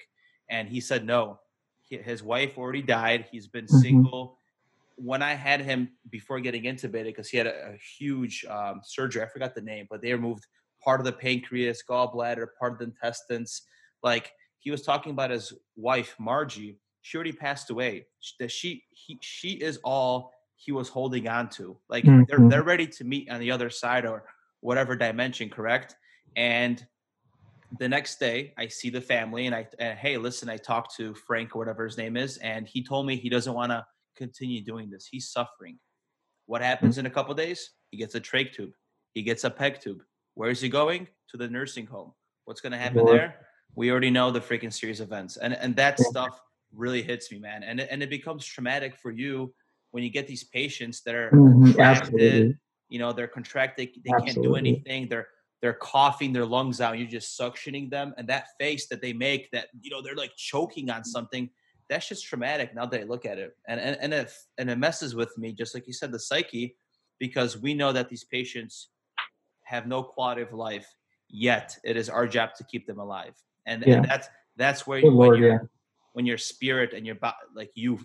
And he said no. He, his wife already died. He's been Mhm. single. When I had him before getting intubated, because he had a, a huge um, surgery, I forgot the name, but they removed part of the pancreas, gallbladder, part of the intestines. Like he was talking about his wife, Margie. She already passed away. That she he, she is all he was holding on to. Like they're Mhm. they're ready to meet on the other side or whatever dimension, correct? And the next day, I see the family and I and, hey, listen, I talked to Frank or whatever his name is, and he told me he doesn't want to continue doing this. He's suffering. What happens in a couple days? He gets a trach tube. He gets a peg tube. Where is he going? To the nursing home. What's going to happen Lord. there? We already know the freaking series of events, and and that stuff really hits me, man. And it- and it becomes traumatic for you when you get these patients that are Mhm, contracted. absolutely. You know, they're contracted. They can't do anything. They're they're coughing their lungs out. You're just suctioning them, and that face that they make, that you know, they're like choking on something. That's just traumatic. Now that I look at it, and and and if and it messes with me, just like you said, the psyche, because we know that these patients have no quality of life. Yet it is our job to keep them alive, and, Yeah. and that's that's where Good when Lord, yeah. when your spirit and your bo- like you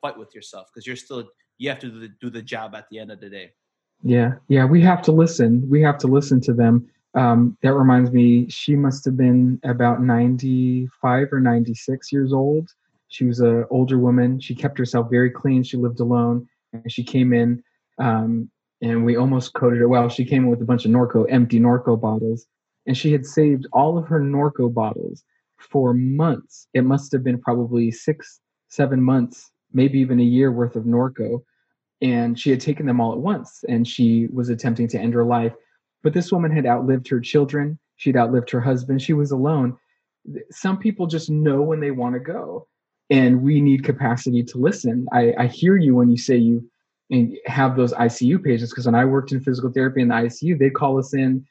fight with yourself because you're still you have to do the, do the job at the end of the day. Yeah, yeah, we have to listen. We have to listen to them. Um, that reminds me, she must have been about 95 or 96 years old. She was an older woman. She kept herself very clean. She lived alone. And she came in, um, and we almost coded her. Well, she came in with a bunch of Norco, empty Norco bottles. And she had saved all of her Norco bottles for months. It must have been probably six, seven months, maybe even a year worth of Norco and she had taken them all at once and she was attempting to end her life but this woman had outlived her children she'd outlived her husband she was alone some people just know when they want to go and we need capacity to listen. I, I hear you when you say you have those icu patients because when i worked in physical therapy in the icu they call us in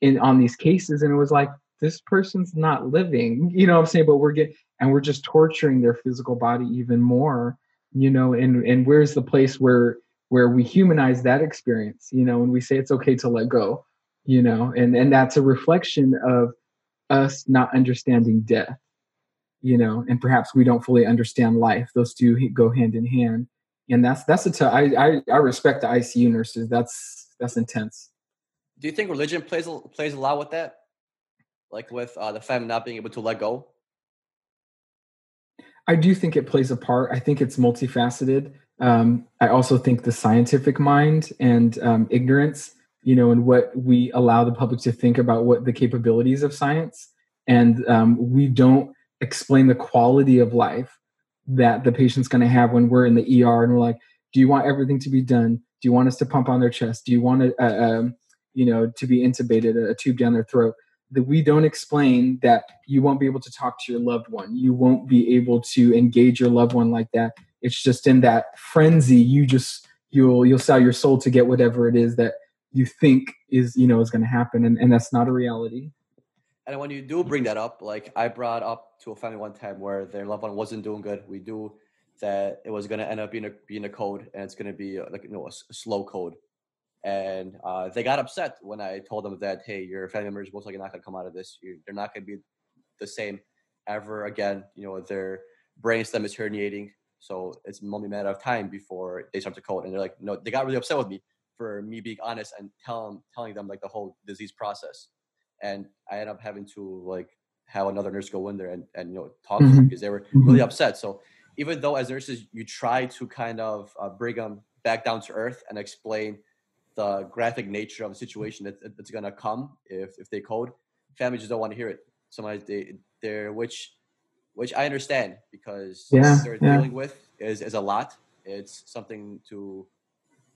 in on these cases and it was like this person's not living you know what i'm saying? But we're getting and we're just torturing their physical body even more you know and and where's the place where where we humanize that experience you know and we say it's okay to let go you know? And and that's a reflection of us not understanding death you know and perhaps we don't fully understand life those two go hand in hand and that's that's a I, I i respect the icu nurses that's that's intense Do you think religion plays a, plays a lot with that? Like with uh, the family not being able to let go? I do think it plays a part. I think it's multifaceted. Um, I also think the scientific mind and um, ignorance, you know, and what we allow the public to think about what the capabilities of science, and um, we don't explain the quality of life that the patient's going to have when we're in the ER and we're like, do you want everything to be done? Do you want us to pump on their chest? Do you want to, uh, um, you know, to be intubated, a tube down their throat? that we don't explain that you won't be able to talk to your loved one. You won't be able to engage your loved one like that. It's just in that frenzy. You just you'll you'll sell your soul to get whatever it is that you think is you know is going to happen, and and that's not a reality. And when you do bring that up, like I brought up to a family one time where their loved one wasn't doing good. We do that it was going to end up being a being a code, and it's going to be uh, like you know a, slow code. And uh, they got upset when I told them that hey, your family members most likely not going to come out of this. you they're not going to be the same ever again. You know their brain stem is herniating, so it's only a matter of time before they start to code. And they're like, no, they got really upset with me for me being honest and tell 'em- telling them like the whole disease process and I ended up having to like have another nurse go in there and, and you know talk to them Mhm. because they were really Mhm. upset. So even though as nurses you try to kind of uh, bring them back down to earth and explain the graphic nature of the situation that, that's going to come if if they code, families just don't want to hear it. Sometimes they they're which which I understand because Yeah, what they're yeah. dealing with is is a lot. It's something to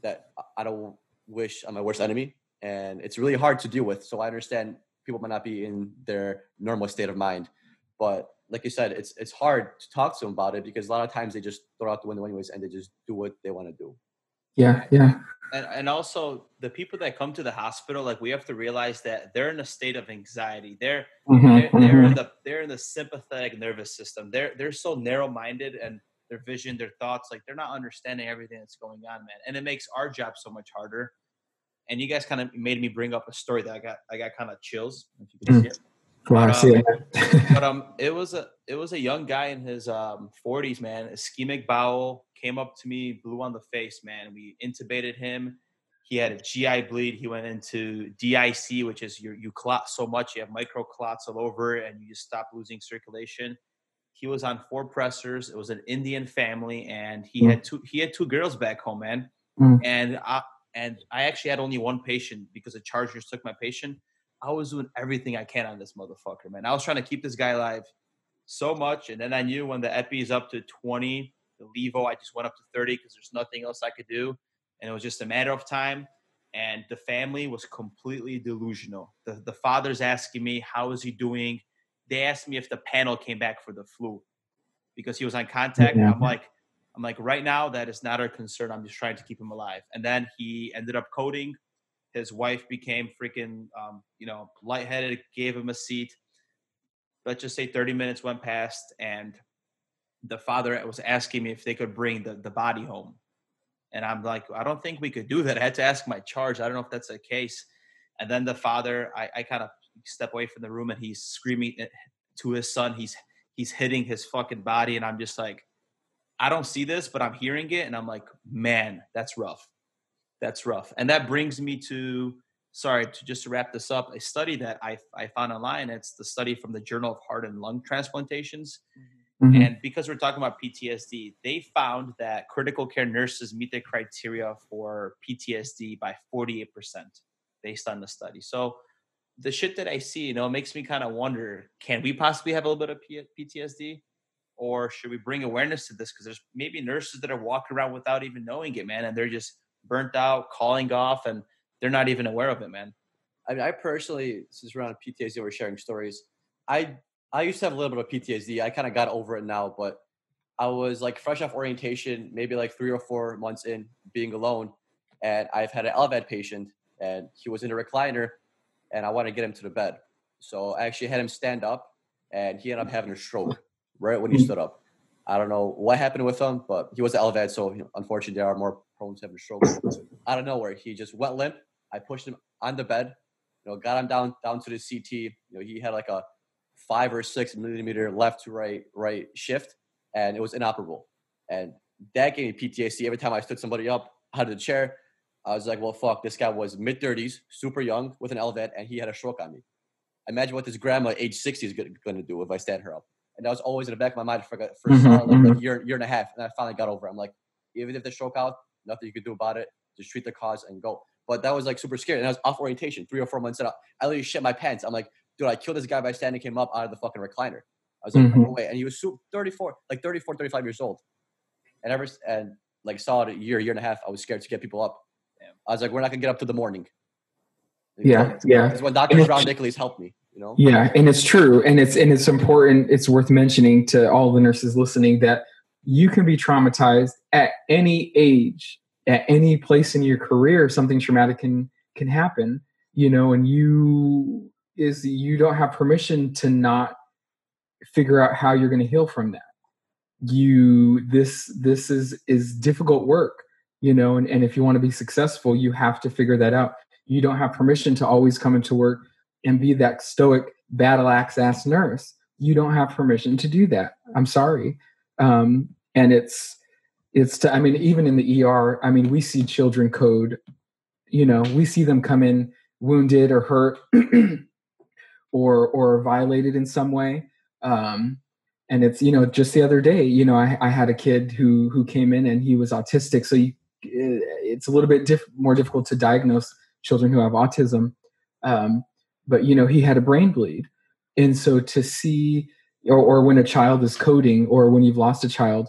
that I- I don't wish on my worst enemy, and it's really hard to deal with. So I understand people might not be in their normal state of mind, but like you said, it's it's hard to talk to them about it because a lot of times they just throw out the window anyways, and they just do what they want to do. Yeah, yeah, and and also the people that come to the hospital like we have to realize that they're in a state of anxiety. They're Mhm, they're, they're in mhm. the they're in the sympathetic nervous system. They're they're so narrow minded and their vision their thoughts like they're not understanding everything that's going on man. And it makes our job so much harder and you guys kind of made me bring up a story that i got i got kind of chills if you can Mm. see it Wow, But, see um, it. but um it was a it was a young guy in his um 40s man ischemic bowel came up to me blew on the face man we intubated him he had a gi bleed he went into dic which is you you clot so much you have micro clots all over and you just stop losing circulation he was on four pressors it was an indian family and he Mm. had two he had two girls back home man Mm. and i and i actually had only one patient because the chargers took my patient I was doing everything I can on this motherfucker, man. I was trying to keep this guy alive so much, and then I knew when the epi is up to 20, the levo, I just went up to 30 because there's nothing else I could do. and it was just a matter of time. And the family was completely delusional. The the father's asking me how is he doing. They asked me if the panel came back for the flu because he was on contact. Yeah. I'm like, I'm like, right now that is not our concern. I'm just trying to keep him alive. And then he ended up coding. His wife became freaking, um, you know, lightheaded. Gave him a seat. Let's just say 30 minutes went past, and the father was asking me if they could bring the, the body home. And I'm like, I don't think we could do that. I had to ask my charge. I don't know if that's the case. And then the father, I, I kind of step away from the room and he's screaming to his son. He's he's hitting his fucking body. And I'm just like, I don't see this, but I'm hearing it. And I'm like, man, that's rough. That's rough. And that brings me to, sorry, to just to wrap this up, a study that I, I found online. It's the study from the Journal of Heart and Lung Transplantations. Mhm. And because we're talking about PTSD, they found that critical care nurses meet the criteria for PTSD by 48% based on the study. So the shit that I see, you know, makes me kind of wonder, can we possibly have a little bit of P- PTSD? Or should we bring awareness to this? Because there's maybe nurses that are walking around without even knowing it, man, and they're just burnt out, calling off, and they're not even aware of it, man. I mean, I personally, since we're on PTSD, we're sharing stories. I I used to have a little bit of PTSD. I kind of got over it now, but I was like fresh off orientation, maybe like three or four months in being alone, and I've had an LVAD patient, and he was in a recliner, and I wanted to get him to the bed. So I actually had him stand up, and he ended up having a stroke right when he hmm. stood up. I don't know what happened with him, but he was an LVAD, so you know, unfortunately, they are more prone to having a stroke. Out of nowhere, he just went limp. I pushed him on the bed, you know, got him down down to the CT. You know, he had like a five or six millimeter left to right right shift, and it was inoperable. And that gave me PTSD. Every time I stood somebody up out of the chair, I was like, "Well, fuck." This guy was mid thirties, super young, with an LVAD, and he had a stroke on me. Imagine what this grandma, age sixty, is going to do if I stand her up. And that was always in the back of my mind for, for Mhm, solid, like, mhm. a year, year and a half. And I finally got over. it. I'm like, even if the stroke out, nothing you could do about it. Just treat the cause and go. But that was like super scary. And I was off orientation, three or four months in. I literally shit my pants. I'm like, dude, I killed this guy by standing him up out of the fucking recliner. I was like, Mhm. no way. And he was super, 34, like 34, 35 years old. And ever and like solid a year, year and a half, I was scared to get people up. Damn. I was like, we're not gonna get up to the morning. Yeah, yeah. Because when Dr. Brown Nicholas helped me, you know? Yeah, and it's true, and it's and it's important. It's worth mentioning to all the nurses listening that you can be traumatized at any age, at any place in your career. Something traumatic can can happen, you know, and you is you don't have permission to not figure out how you're going to heal from that. You this this is is difficult work, you know, and, and if you want to be successful, you have to figure that out. You don't have permission to always come into work and be that stoic battle axe ass nurse. You don't have permission to do that. I'm sorry. Um, and it's it's to, I mean, even in the ER, I mean, we see children code, you know, we see them come in wounded or hurt or or violated in some way. Um, and it's you know just the other day you know I, I had a kid who who came in and he was autistic so you, it's a little bit diff- more difficult to diagnose children who have autism um, but you know he had a brain bleed. And so to see or, or when a child is coding or when you've lost a child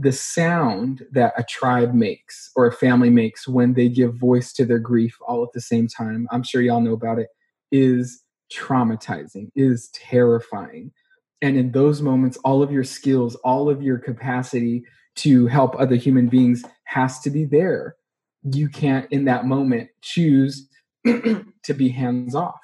the sound that a tribe makes or a family makes when they give voice to their grief all at the same time i'm sure y'all know about it is traumatizing is terrifying. And in those moments all of your skills all of your capacity to help other human beings has to be there. You can't in that moment choose to be hands off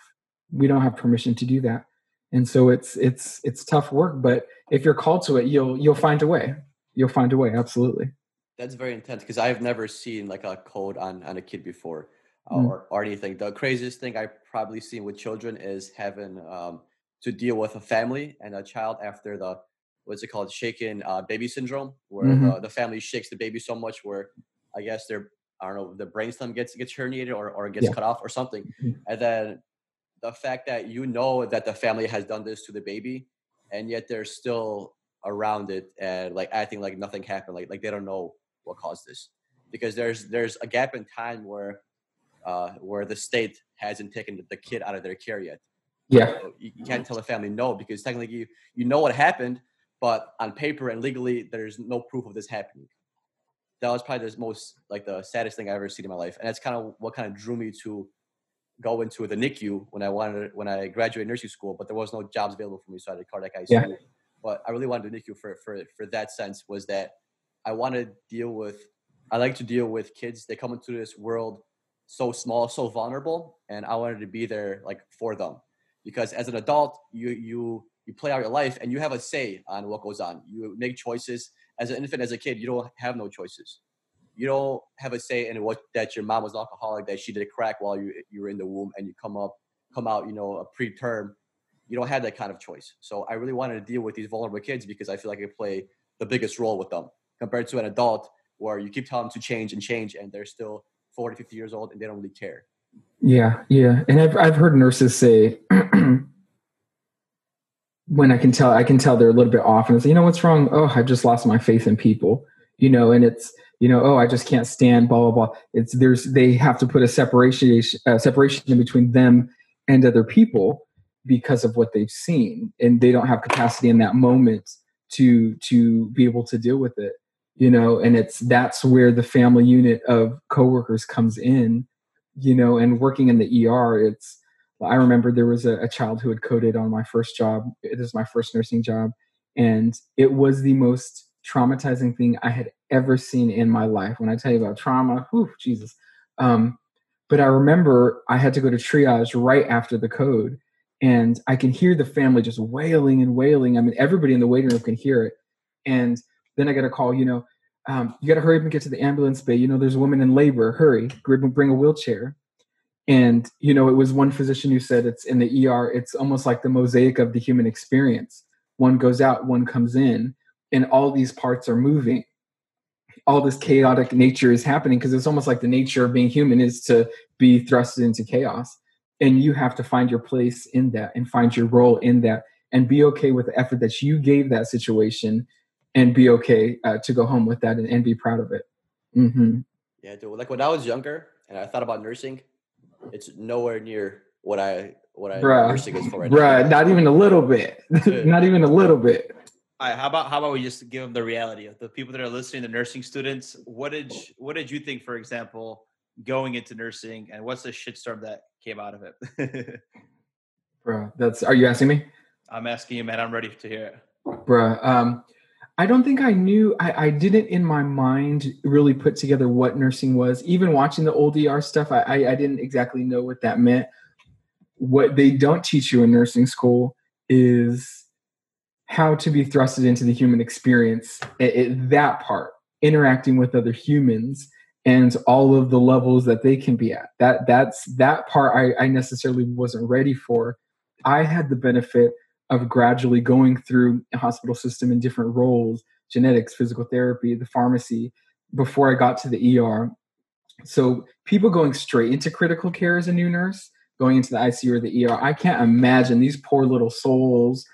we don't have permission to do that and so it's it's it's tough work but if you're called to it you'll you'll find a way you'll find a way absolutely That's very intense because I've never seen like a code on on a kid before uh, Mm. or, or anything. The craziest thing I've probably seen with children is having um, to deal with a family and a child after the what's it called shaken uh, baby syndrome, where Mhm. the, the family shakes the baby so much where I guess their I don't know the brainstem gets gets herniated or or gets Yeah. cut off or something, Mhm. and then the fact that you know that the family has done this to the baby, and yet they're still around it and like acting like nothing happened, like like they don't know what caused this, because there's there's a gap in time where uh, where the state hasn't taken the kid out of their care yet. yeah So You, you can't tell the family no because technically you, you know what happened, but on paper and legally there's no proof of this happening. that was probably the most like the saddest thing I ever seen in my life, and that's kind of what kind of drew me to go into the NICU when I wanted when I graduated nursing school, but there was no jobs available for me, so I had cardiac ICU. Yeah. But I really wanted to NICU for for for that sense was that I want to deal with. I like to deal with kids. They come into this world so small, so vulnerable, and I wanted to be there like for them, because as an adult, you you you play out your life and you have a say on what goes on. You make choices. As an infant, as a kid, you don't have no choices you don't have a say in what that your mom was alcoholic, that she did a crack while you you were in the womb, and you come up come out, you know, a preterm. You don't have that kind of choice. So I really wanted to deal with these vulnerable kids because I feel like I play the biggest role with them compared to an adult where you keep telling them to change and change, and they're still 40, 50 years old and they don't really care. Yeah, yeah, and I've I've heard nurses say. when I can tell, I can tell they're a little bit off, and say, you know, what's wrong? Oh, I've just lost my faith in people, you know, and it's you know, oh, I just can't stand blah blah blah. It's there's they have to put a separation uh, separation in between them and other people because of what they've seen, and they don't have capacity in that moment to to be able to deal with it. You know, and it's that's where the family unit of coworkers comes in. You know, and working in the ER, it's I remember there was a, a child who had coded on my first job. It is my first nursing job, and it was the most traumatizing thing I had ever seen in my life. When I tell you about trauma, whew, Jesus. Um, but I remember I had to go to triage right after the code, and I can hear the family just wailing and wailing. I mean, everybody in the waiting room can hear it. And then I get a call, you know, um, you got to hurry up and get to the ambulance bay. You know, there's a woman in labor. Hurry, bring a wheelchair. And you know, it was one physician who said it's in the ER. It's almost like the mosaic of the human experience. One goes out, one comes in, and all these parts are moving. All this chaotic nature is happening because it's almost like the nature of being human is to be thrusted into chaos. And you have to find your place in that and find your role in that and be okay with the effort that you gave that situation and be okay uh, to go home with that and, and be proud of it. Mm-hmm. yeah dude like when i was younger and i thought about nursing it's nowhere near what i what i bruh, nursing is for right bruh, now. not even a little bit. Not even a little bit all right, how about how about we just give them the reality of the people that are listening, the nursing students. What did what did you think, for example, going into nursing, and what's the shitstorm that came out of it? Bro, that's are you asking me? I'm asking you, man. I'm ready to hear it. Bruh, um, I don't think I knew. I, I didn't in my mind really put together what nursing was. Even watching the old ER stuff, I, I, I didn't exactly know what that meant. What they don't teach you in nursing school is how to be thrusted into the human experience it, it, that part interacting with other humans and all of the levels that they can be at. That that's that part I, I necessarily wasn't ready for. I had the benefit of gradually going through a hospital system in different roles genetics physical therapy the pharmacy before i got to the er so people going straight into critical care as a new nurse going into the icu or the er i can't imagine these poor little souls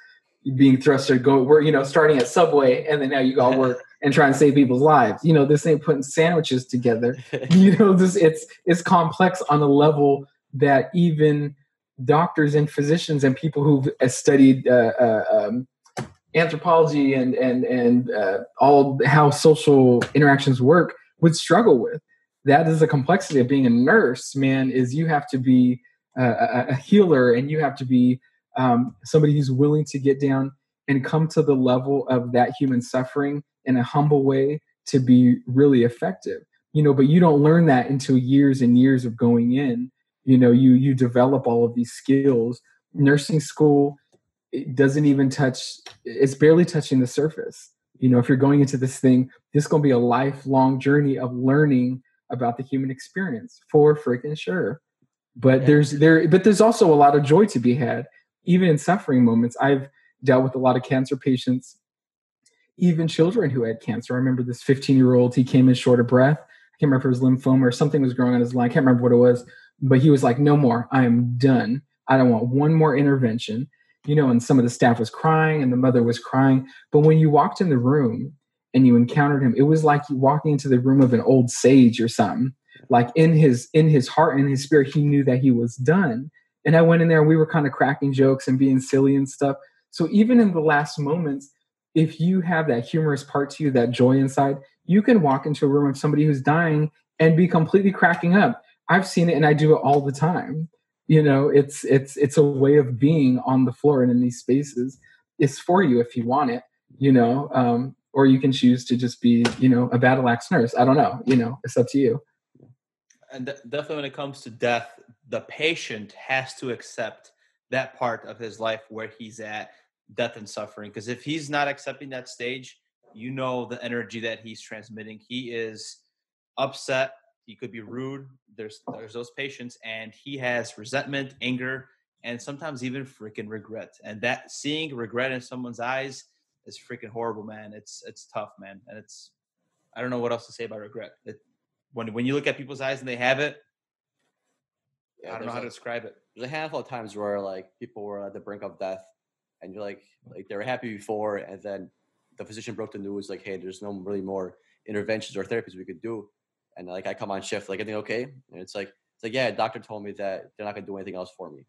being thrusted go we're you know starting at subway and then now you go work and try and save people's lives. You know this ain't putting sandwiches together. You know this it's it's complex on a level that even doctors and physicians and people who've uh, studied uh, uh, um, anthropology and and and uh, all how social interactions work would struggle with. That is the complexity of being a nurse man is you have to be a, a healer and you have to be um, somebody who's willing to get down and come to the level of that human suffering in a humble way to be really effective. You know but you don't learn that until years and years of going in. You know you you develop all of these skills. Nursing school it doesn't even touch it's barely touching the surface. You know if you're going into this thing this is going to be a lifelong journey of learning about the human experience for freaking sure. But yeah. there's there but there's also a lot of joy to be had even in suffering moments, I've dealt with a lot of cancer patients, even children who had cancer. I remember this 15 year old, he came in short of breath. I can't remember if it was lymphoma or something was growing on his lung. I can't remember what it was, but he was like, no more. I am done. I don't want one more intervention. You know, and some of the staff was crying and the mother was crying. But when you walked in the room and you encountered him, it was like you walking into the room of an old sage or something. Like in his in his heart and his spirit, he knew that he was done and I went in there and we were kind of cracking jokes and being silly and stuff. So even in the last moments, if you have that humorous part to you, that joy inside, you can walk into a room of somebody who's dying and be completely cracking up. I've seen it and I do it all the time. You know, it's it's it's a way of being on the floor and in these spaces. It's for you if you want it, you know. Um, or you can choose to just be, you know, a battle axe nurse. I don't know, you know, it's up to you. And definitely when it comes to death, the patient has to accept that part of his life where he's at death and suffering because if he's not accepting that stage you know the energy that he's transmitting. He is upset he could be rude there's there's those patients and he has resentment anger and sometimes even freaking regret and that seeing regret in someone's eyes is freaking horrible man. It's it's tough man and it's i don't know what else to say about regret. It, when when you look at people's eyes and they have it yeah, i don't know how to describe it. there's a handful of times where like people were at the brink of death and you're like like they were happy before and then the physician broke the news like hey there's no really more interventions or therapies we could do. And like i come on shift like anything okay? And it's like it's like yeah doctor told me that they're not going to do anything else for me.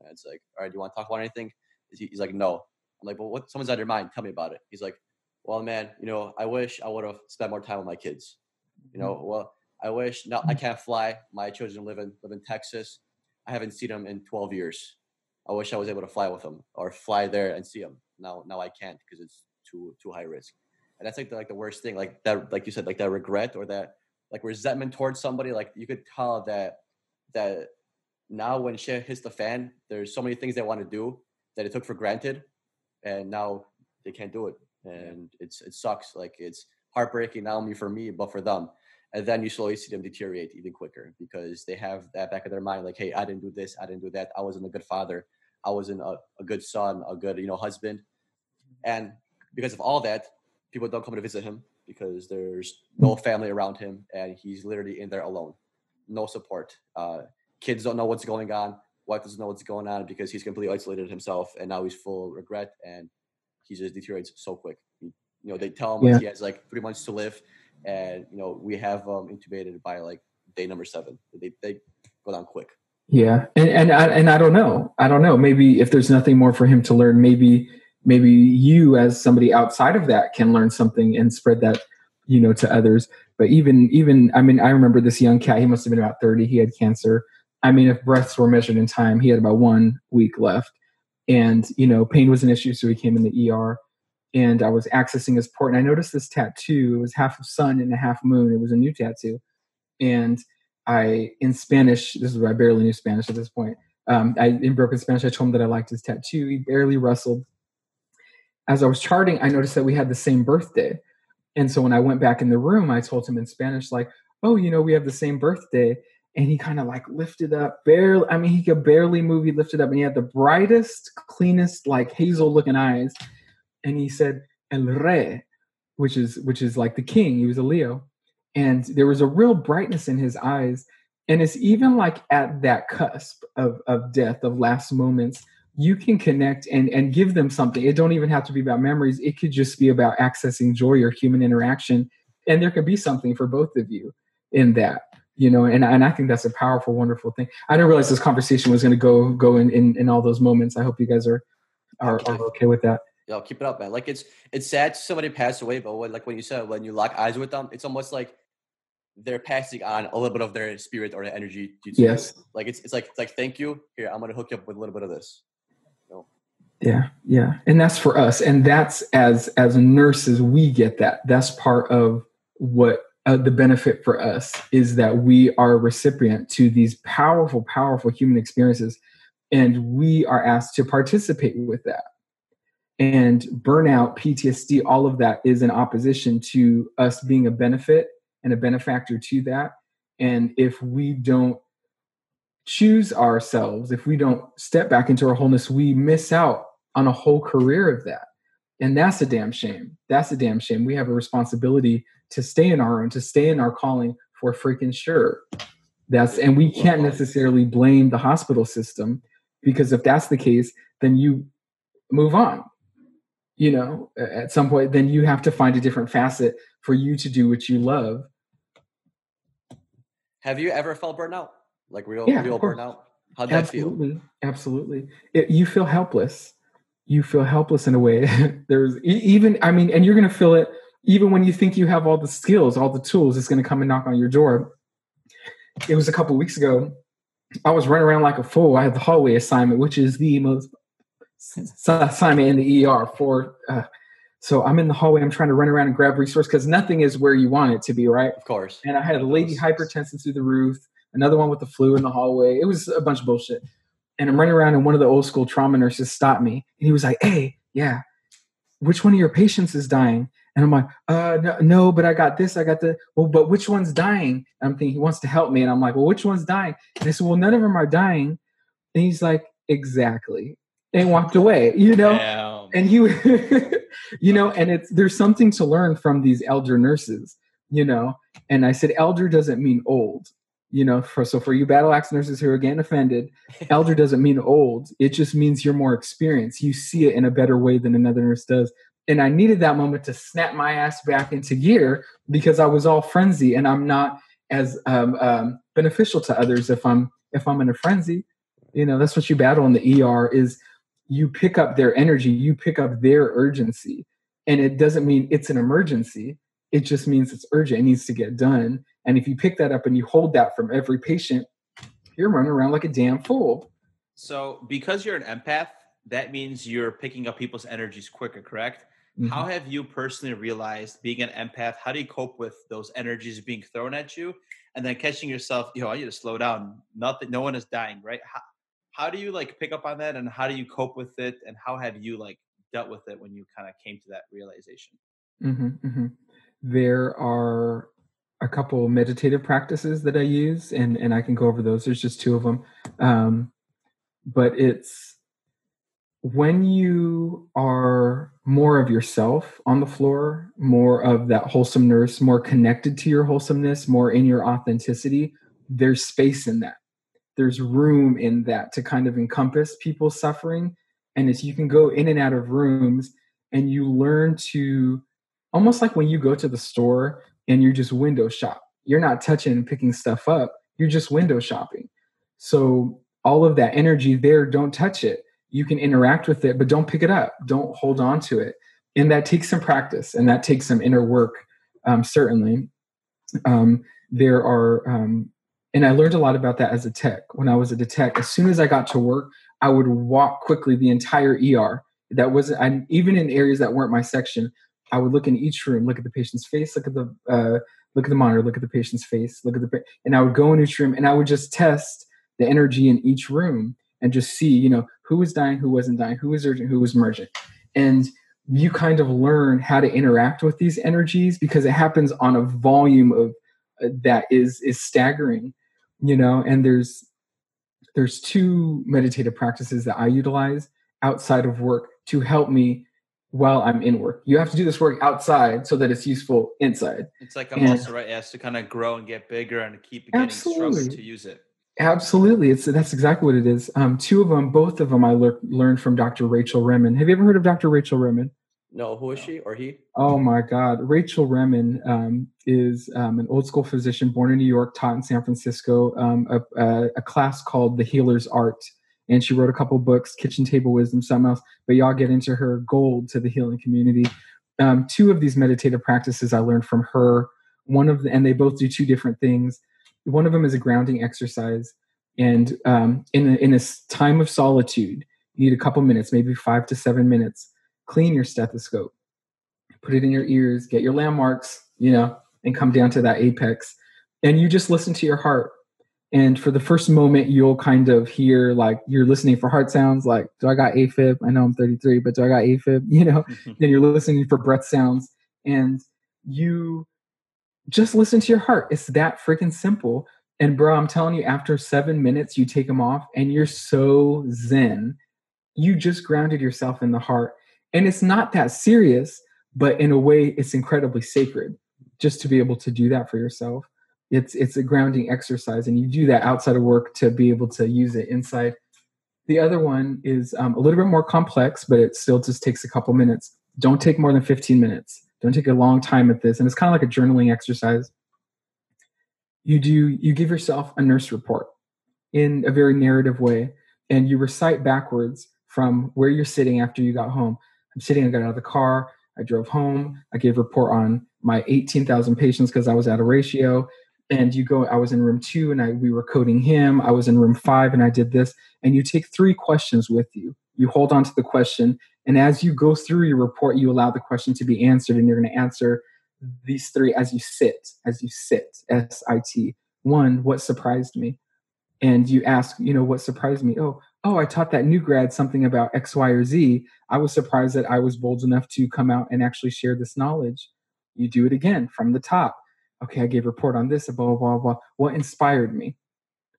And it's like all right do you want to talk about anything? He's like no. I'm like well what someone's on your mind. Tell me about it. He's like well man you know i wish i would have spent more time with my kids. You know mm-hmm. well i wish no i mm. can't fly my children live in live in texas i haven't seen them in 12 years I wish I was able to fly with them or fly there and see them. Now, now I can't because it's too too high risk. And that's like the, like the worst thing, like that, like you said, like that regret or that like resentment towards somebody. Like you could tell that that now when shit hits the fan, there's so many things they want to do that it took for granted, and now they can't do it, and it's it sucks. Like it's heartbreaking not only for me but for them. And then you slowly see them deteriorate even quicker because they have that back of their mind, like, hey, I didn't do this, I didn't do that, I wasn't a good father, I wasn't a, a good son, a good, you know, husband. And because of all that, people don't come to visit him because there's no family around him and he's literally in there alone. No support. Uh, kids don't know what's going on. Wife doesn't know what's going on because he's completely isolated himself and now he's full of regret and he just deteriorates so quick. He, you know, they tell him yeah. he has like three months to live and, you know, we have um intubated by like day number seven. They, they go down quick. Yeah, and and I, and I don't know. I don't know. Maybe if there's nothing more for him to learn, maybe maybe you as somebody outside of that can learn something and spread that you know to others. But even even I mean, I remember this young cat. He must have been about thirty. He had cancer. I mean, if breaths were measured in time, he had about one week left, and you know, pain was an issue, so he came in the ER. And I was accessing his port, and I noticed this tattoo. It was half of sun and a half moon. It was a new tattoo, and I in Spanish. This is I barely knew Spanish at this point. Um, I in broken Spanish. I told him that I liked his tattoo. He barely rustled. As I was charting, I noticed that we had the same birthday, and so when I went back in the room, I told him in Spanish, like, "Oh, you know, we have the same birthday." And he kind of like lifted up, barely. I mean, he could barely move. He lifted up, and he had the brightest, cleanest, like hazel-looking eyes. And he said, "El Rey," which is which is like the king. He was a Leo and there was a real brightness in his eyes and it's even like at that cusp of, of death of last moments you can connect and and give them something. It don't even have to be about memories it could just be about accessing joy or human interaction and there could be something for both of you in that you know and, and i think that's a powerful wonderful thing. I didn't realize this conversation was going to go go in, in in all those moments. I hope you guys are are, are okay with that Yo, keep it up, man. Like it's it's sad somebody passed away, but when, like when you said when you lock eyes with them, it's almost like they're passing on a little bit of their spirit or their energy to you. Yes. Like it's it's like it's like thank you. Here, I'm gonna hook you up with a little bit of this. Yeah, yeah. And that's for us. And that's as as nurses, we get that. That's part of what uh, the benefit for us is that we are a recipient to these powerful, powerful human experiences. And we are asked to participate with that. And burnout, PTSD, all of that is in opposition to us being a benefit and a benefactor to that. And if we don't choose ourselves, if we don't step back into our wholeness, we miss out on a whole career of that. And that's a damn shame. That's a damn shame. We have a responsibility to stay in our own, to stay in our calling for freaking sure. That's and we can't necessarily blame the hospital system because if that's the case, then you move on. You know, at some point, then you have to find a different facet for you to do what you love have you ever felt burnout? Like real, yeah, real burnout? How'd that absolutely, feel? Absolutely. It, you feel helpless. you feel helpless in a way. There's even, I mean, and you're going to feel it even when you think you have all the skills, all the tools, it's going to come and knock on your door. It was a couple weeks ago. I was running around like a fool. I had the hallway assignment, which is the most assignment in the ER for. Uh, so I'm in the hallway. I'm trying to run around and grab resource because nothing is where you want it to be, right? Of course. And I had a lady hypertensive through the roof, another one with the flu in the hallway. It was a bunch of bullshit. And I'm running around, and one of the old school trauma nurses stopped me, and he was like, "Hey, yeah, which one of your patients is dying?" And I'm like, uh, no, no, but I got this, I got the, well, but which one's dying? And I'm thinking he wants to help me. And I'm like, well, which one's dying? And I said, well, none of them are dying. And he's like, exactly. And walked away, you know? Damn. And you, you know, and it's, there's something to learn from these elder nurses, you know? And I said, elder doesn't mean old, you know? For, so for you battle axe nurses who are getting offended, elder doesn't mean old. It just means you're more experienced. You see it in a better way than another nurse does and I needed that moment to snap my ass back into gear because I was all frenzy and I'm not as um, um, beneficial to others if I'm if I'm in a frenzy. You know, that's what you battle in the ER is you pick up their energy, you pick up their urgency, and it doesn't mean it's an emergency. It just means it's urgent. It needs to get done. And if you pick that up and you hold that from every patient, you're running around like a damn fool. So, because you're an empath, that means you're picking up people's energies quicker, correct? Mm-hmm. How have you personally realized being an empath? How do you cope with those energies being thrown at you, and then catching yourself? You know, I need to slow down. Nothing. No one is dying, right? How, how do you like pick up on that, and how do you cope with it, and how have you like dealt with it when you kind of came to that realization? Mm-hmm, mm-hmm. There are a couple meditative practices that I use, and and I can go over those. There's just two of them, um, but it's when you are more of yourself on the floor, more of that wholesome nurse, more connected to your wholesomeness, more in your authenticity, there's space in that. There's room in that to kind of encompass people's suffering. And as you can go in and out of rooms and you learn to almost like when you go to the store and you're just window shop, you're not touching and picking stuff up, you're just window shopping. So all of that energy there, don't touch it you can interact with it, but don't pick it up. Don't hold on to it. And that takes some practice and that takes some inner work, um, certainly. Um, there are, um, and I learned a lot about that as a tech. When I was at a tech, as soon as I got to work, I would walk quickly the entire ER. That wasn't, I, even in areas that weren't my section, I would look in each room, look at the patient's face, look at the, uh, look at the monitor, look at the patient's face, look at the, and I would go in each room and I would just test the energy in each room and just see, you know, who was dying, who wasn't dying, who was urgent, who was emergent. And you kind of learn how to interact with these energies because it happens on a volume of uh, that is is staggering you know and there's there's two meditative practices that i utilize outside of work to help me while i'm in work you have to do this work outside so that it's useful inside it's like a muscle right it has to kind of grow and get bigger and keep getting stronger to use it Absolutely, it's that's exactly what it is. Um, two of them, both of them, I le- learned from Dr. Rachel Remen. Have you ever heard of Dr. Rachel Remen? No, who is she or he? Oh my God, Rachel Remen um, is um, an old school physician born in New York, taught in San Francisco, um, a, a, a, class called The Healer's Art, and she wrote a couple books, Kitchen Table Wisdom, something else. But y'all get into her gold to the healing community. Um, two of these meditative practices I learned from her. One of the, and they both do two different things one of them is a grounding exercise. And um, in, a, in a time of solitude, you need a couple minutes, maybe five to seven minutes. Clean your stethoscope, put it in your ears, get your landmarks, you know, and come down to that apex. And you just listen to your heart. And for the first moment, you'll kind of hear like you're listening for heart sounds, like, do I got AFib? I know I'm 33, but do I got AFib? You know, mm-hmm. then you're listening for breath sounds. And you just listen to your heart. It's that freaking simple. And bro, I'm telling you, after seven minutes, you take them off and you're so zen. You just grounded yourself in the heart. And it's not that serious, but in a way, it's incredibly sacred just to be able to do that for yourself. It's it's a grounding exercise, and you do that outside of work to be able to use it inside. The other one is um, a little bit more complex, but it still just takes a couple minutes. Don't take more than 15 minutes don't take a long time at this. And it's kind of like a journaling exercise. You do, you give yourself a nurse report in a very narrative way, and you recite backwards from where you're sitting after you got home. I'm sitting, I got out of the car, I drove home, I gave report on my 18,000 patients because I was at a ratio. And you go, I was in room two and I we were coding him. I was in room five and I did this. And you take three questions with you. You hold on to the question. And as you go through your report, you allow the question to be answered and you're going to answer these three as you sit, as you sit, S I T. One, what surprised me? And you ask, you know, what surprised me? Oh, oh, I taught that new grad something about X, Y, or Z. I was surprised that I was bold enough to come out and actually share this knowledge. You do it again from the top. Okay, I gave a report on this, blah, blah, blah, blah. What inspired me?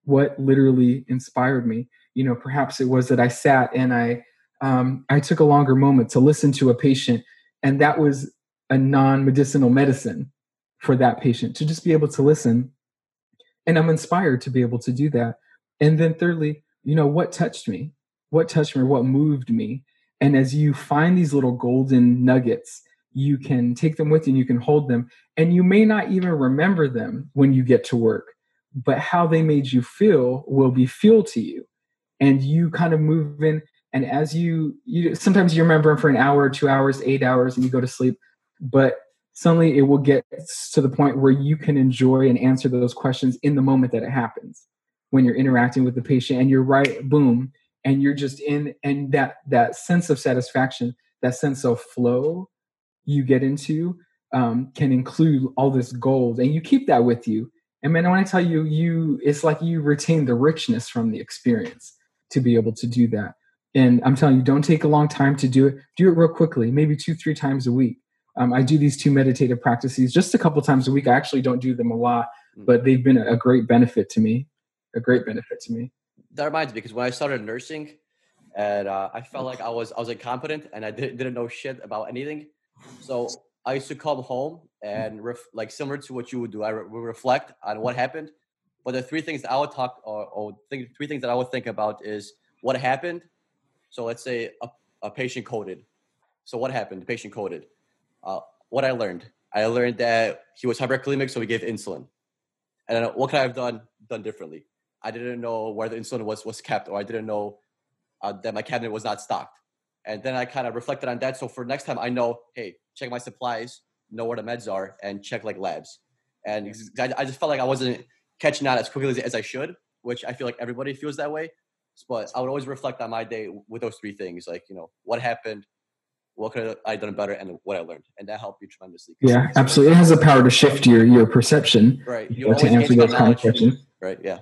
What literally inspired me? You know, perhaps it was that I sat and I um, I took a longer moment to listen to a patient, and that was a non-medicinal medicine for that patient to just be able to listen and i'm inspired to be able to do that and then thirdly you know what touched me what touched me what moved me. And as you find these little golden nuggets you can take them with you and you can hold them. And you may not even remember them when you get to work but how they made you feel will be fuel to you. And you kind of move in and as you you sometimes you remember them for an hour two hours eight hours and you go to sleep but suddenly it will get to the point where you can enjoy and answer those questions in the moment that it happens when you're interacting with the patient and you're right boom and you're just in and that that sense of satisfaction that sense of flow you get into um, can include all this gold and you keep that with you and man when i tell you you it's like you retain the richness from the experience to be able to do that and i'm telling you don't take a long time to do it do it real quickly maybe two three times a week um, I do these two meditative practices just a couple times a week. I actually don't do them a lot, mm. but they've been a great benefit to me. A great benefit to me. That reminds me because when I started nursing, and uh, I felt like I was I was incompetent and I didn't, didn't know shit about anything. So I used to come home and ref, like similar to what you would do. I re- reflect on what happened. But the three things that I would talk or, or think, three things that I would think about is what happened. So let's say a, a patient coded. So what happened? The patient coded uh, what I learned. I learned that he was hyperkalemic, so we gave insulin. And what could I have done done differently? I didn't know where the insulin was was kept, or I didn't know uh, that my cabinet was not stocked. And then I kind of reflected on that. So for next time, I know, hey, check my supplies, know where the meds are, and check like labs. And I, I just felt like I wasn't catching on as quickly as, as I should, which I feel like everybody feels that way. But I would always reflect on my day with those three things, like you know what happened, what could I done better and what I learned, and that helped you tremendously. Yeah, absolutely. It has the power to shift your your perception. Right. You, to answer those kind of questions. Right. Yeah.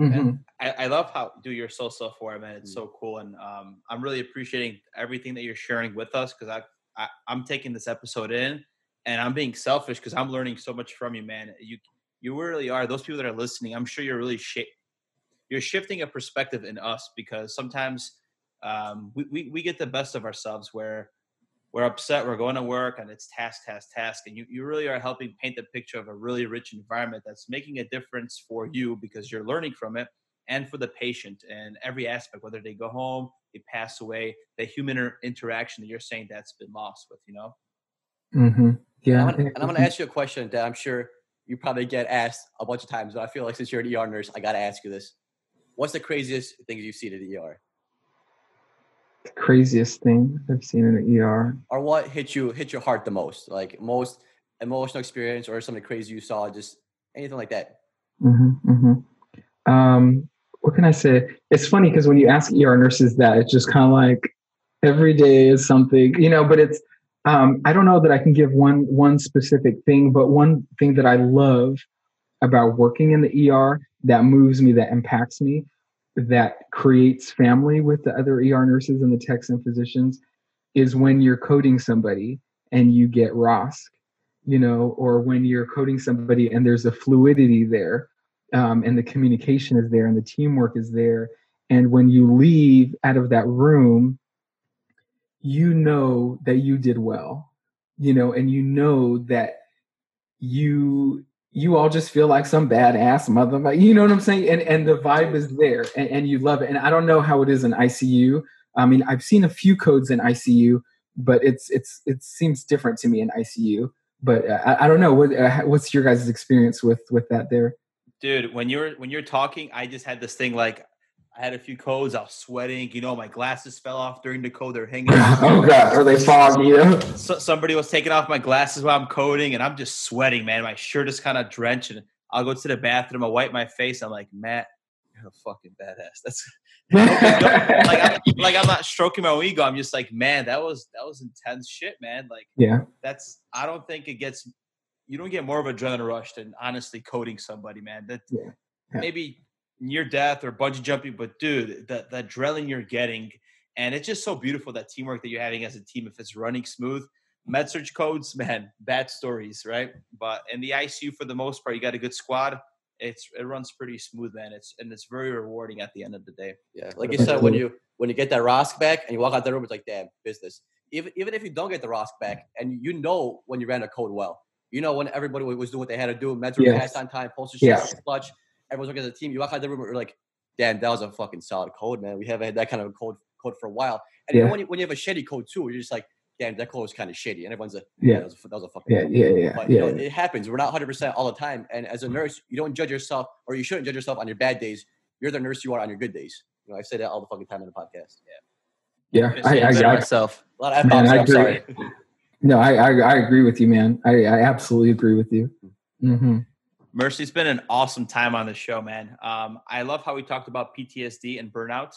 Mm-hmm. I, I, love how do your so so for man. It's mm-hmm. so cool, and um, I'm really appreciating everything that you're sharing with us because I, I I'm taking this episode in, and I'm being selfish because I'm learning so much from you, man. You you really are. Those people that are listening, I'm sure you're really shape. You're shifting a perspective in us because sometimes um, we, we, we get the best of ourselves where we're upset, we're going to work, and it's task, task, task. And you, you really are helping paint the picture of a really rich environment that's making a difference for you because you're learning from it and for the patient and every aspect, whether they go home, they pass away, the human interaction that you're saying that's been lost with, you know? Mm-hmm. Yeah. And I'm, gonna, and I'm gonna ask you a question that I'm sure you probably get asked a bunch of times, but I feel like since you're an ER nurse, I got to ask you this. What's the craziest things you've seen at the ER? Craziest thing I've seen in the ER. Or what hit you hit your heart the most? Like most emotional experience or something crazy you saw, just anything like that. Mm-hmm, mm-hmm. Um, what can I say? It's funny because when you ask ER nurses that, it's just kind of like every day is something, you know. But it's um, I don't know that I can give one one specific thing, but one thing that I love about working in the ER that moves me, that impacts me, that creates family with the other ER nurses and the techs and physicians is when you're coding somebody and you get ROSC, you know, or when you're coding somebody and there's a fluidity there um, and the communication is there and the teamwork is there. And when you leave out of that room, you know that you did well, you know, and you know that you you all just feel like some badass mother, you know what I'm saying? And and the vibe is there, and, and you love it. And I don't know how it is in ICU. I mean, I've seen a few codes in ICU, but it's it's it seems different to me in ICU. But uh, I, I, don't know what uh, what's your guys' experience with with that there. Dude, when you're when you're talking, I just had this thing like I had a few codes. I was sweating. You know, my glasses fell off during the code. They're hanging. oh god, are they foggy? So, somebody was taking off my glasses while I'm coding, and I'm just sweating, man. My shirt is kind of drenched, and I'll go to the bathroom. I wipe my face. I'm like, Matt, you're a fucking badass. That's like, I'm, like I'm not stroking my own ego. I'm just like, man, that was that was intense shit, man. Like, yeah, that's I don't think it gets. You don't get more of a adrenaline rush than honestly coding somebody, man. That Yeah. Yeah. maybe near death or bungee jumping, but dude, the, the adrenaline you're getting, and it's just so beautiful that teamwork that you're having as a team. If it's running smooth, med surg codes, man, bad stories, right? But in the ICU, for the most part, you got a good squad. It's it runs pretty smooth, man. It's and it's very rewarding at the end of the day. Yeah, like you said, when you when you get that ROSC back and you walk out the room, it's like damn business. Even even if you don't get the ROSC back, and you know when you ran a code well, you know when everybody was doing what they had to do, meds were Yes. passed on time, posted Yeah. clutch, everyone's working as a team. You walk out the room, you're like, damn, that was a fucking solid code, man. We haven't had that kind of code code for a while. And Yeah. when you when you have a shitty code too, you're just like, damn, that code was kind of shitty, and everyone's like, Yeah. that was a, that was a fucking yeah, code. yeah, yeah, But you know, yeah. it happens. We're not 100 percent all the time. And as a nurse, you don't judge yourself, or you shouldn't judge yourself on your bad days. You're the nurse you are on your good days. You know, I say that all the fucking time in the podcast. Yeah, Gonna I, say it I, I, myself. A lot of Man, I I'm agree. sorry. no, I, I, I agree with you, man. I, I absolutely agree with you. hmm Mursy, it's been an awesome time on the show, man. Um, I love how we talked about PTSD and burnout.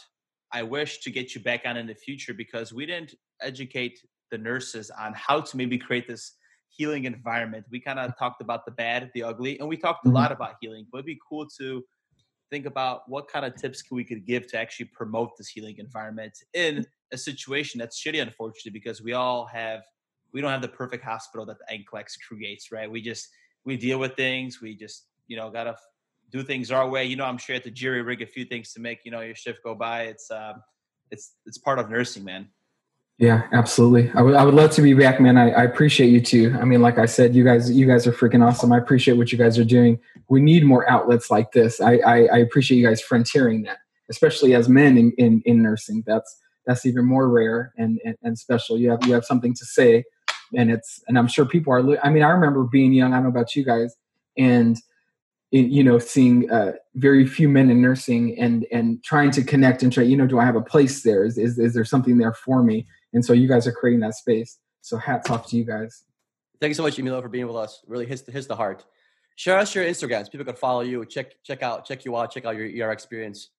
I wish to get you back on in the future because we didn't educate the nurses on how to maybe create this healing environment. We kind of talked about the bad, the ugly, and we talked a Mhm. lot about healing. But it'd be cool to think about what kind of tips we could give to actually promote this healing environment in a situation that's shitty, unfortunately, because we all have we don't have the perfect hospital that the NCLEX creates, right? We just we deal with things. We just you know gotta do things our way. You know, I'm sure at the jury rig a few things to make you know your shift go by. It's um, it's it's part of nursing, man. Yeah, absolutely. I would, I would love to be back, man. I, I appreciate you too. I mean, like I said, you guys, you guys are freaking awesome. I appreciate what you guys are doing. We need more outlets like this. I, I, I appreciate you guys frontiering that, especially as men in, in, in nursing. That's that's even more rare and, and, and special. You have you have something to say, and it's and I'm sure people are. I mean, I remember being young. I don't know about you guys, and you know, seeing uh, very few men in nursing and and trying to connect and try. You know, do I have a place there? Is is, is there something there for me? And so you guys are creating that space. So hats off to you guys. Thank you so much, Emilio, for being with us. Really hits the, hits the heart. Share us your Instagrams. People can follow you. Check check out check you out. Check out your ER experience.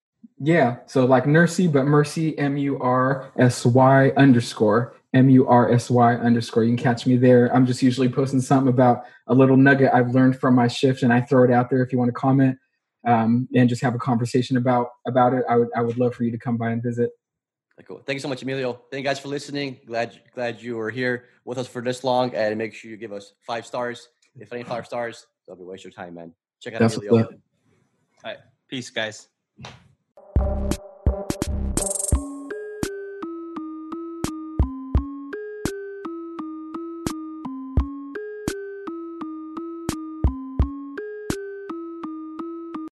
Yeah. So like Nursey, but Mursy M U R S Y underscore M U R S Y underscore. You can catch me there. I'm just usually posting something about a little nugget I've learned from my shift, and I throw it out there if you want to comment um, and just have a conversation about about it. I would I would love for you to come by and visit. Cool. Thank you so much, Emilio. Thank you guys for listening. Glad glad you were here with us for this long, and make sure you give us five stars. If it ain't five stars, don't be waste your time, man. Check out That's Emilio. what's up. Peace, guys.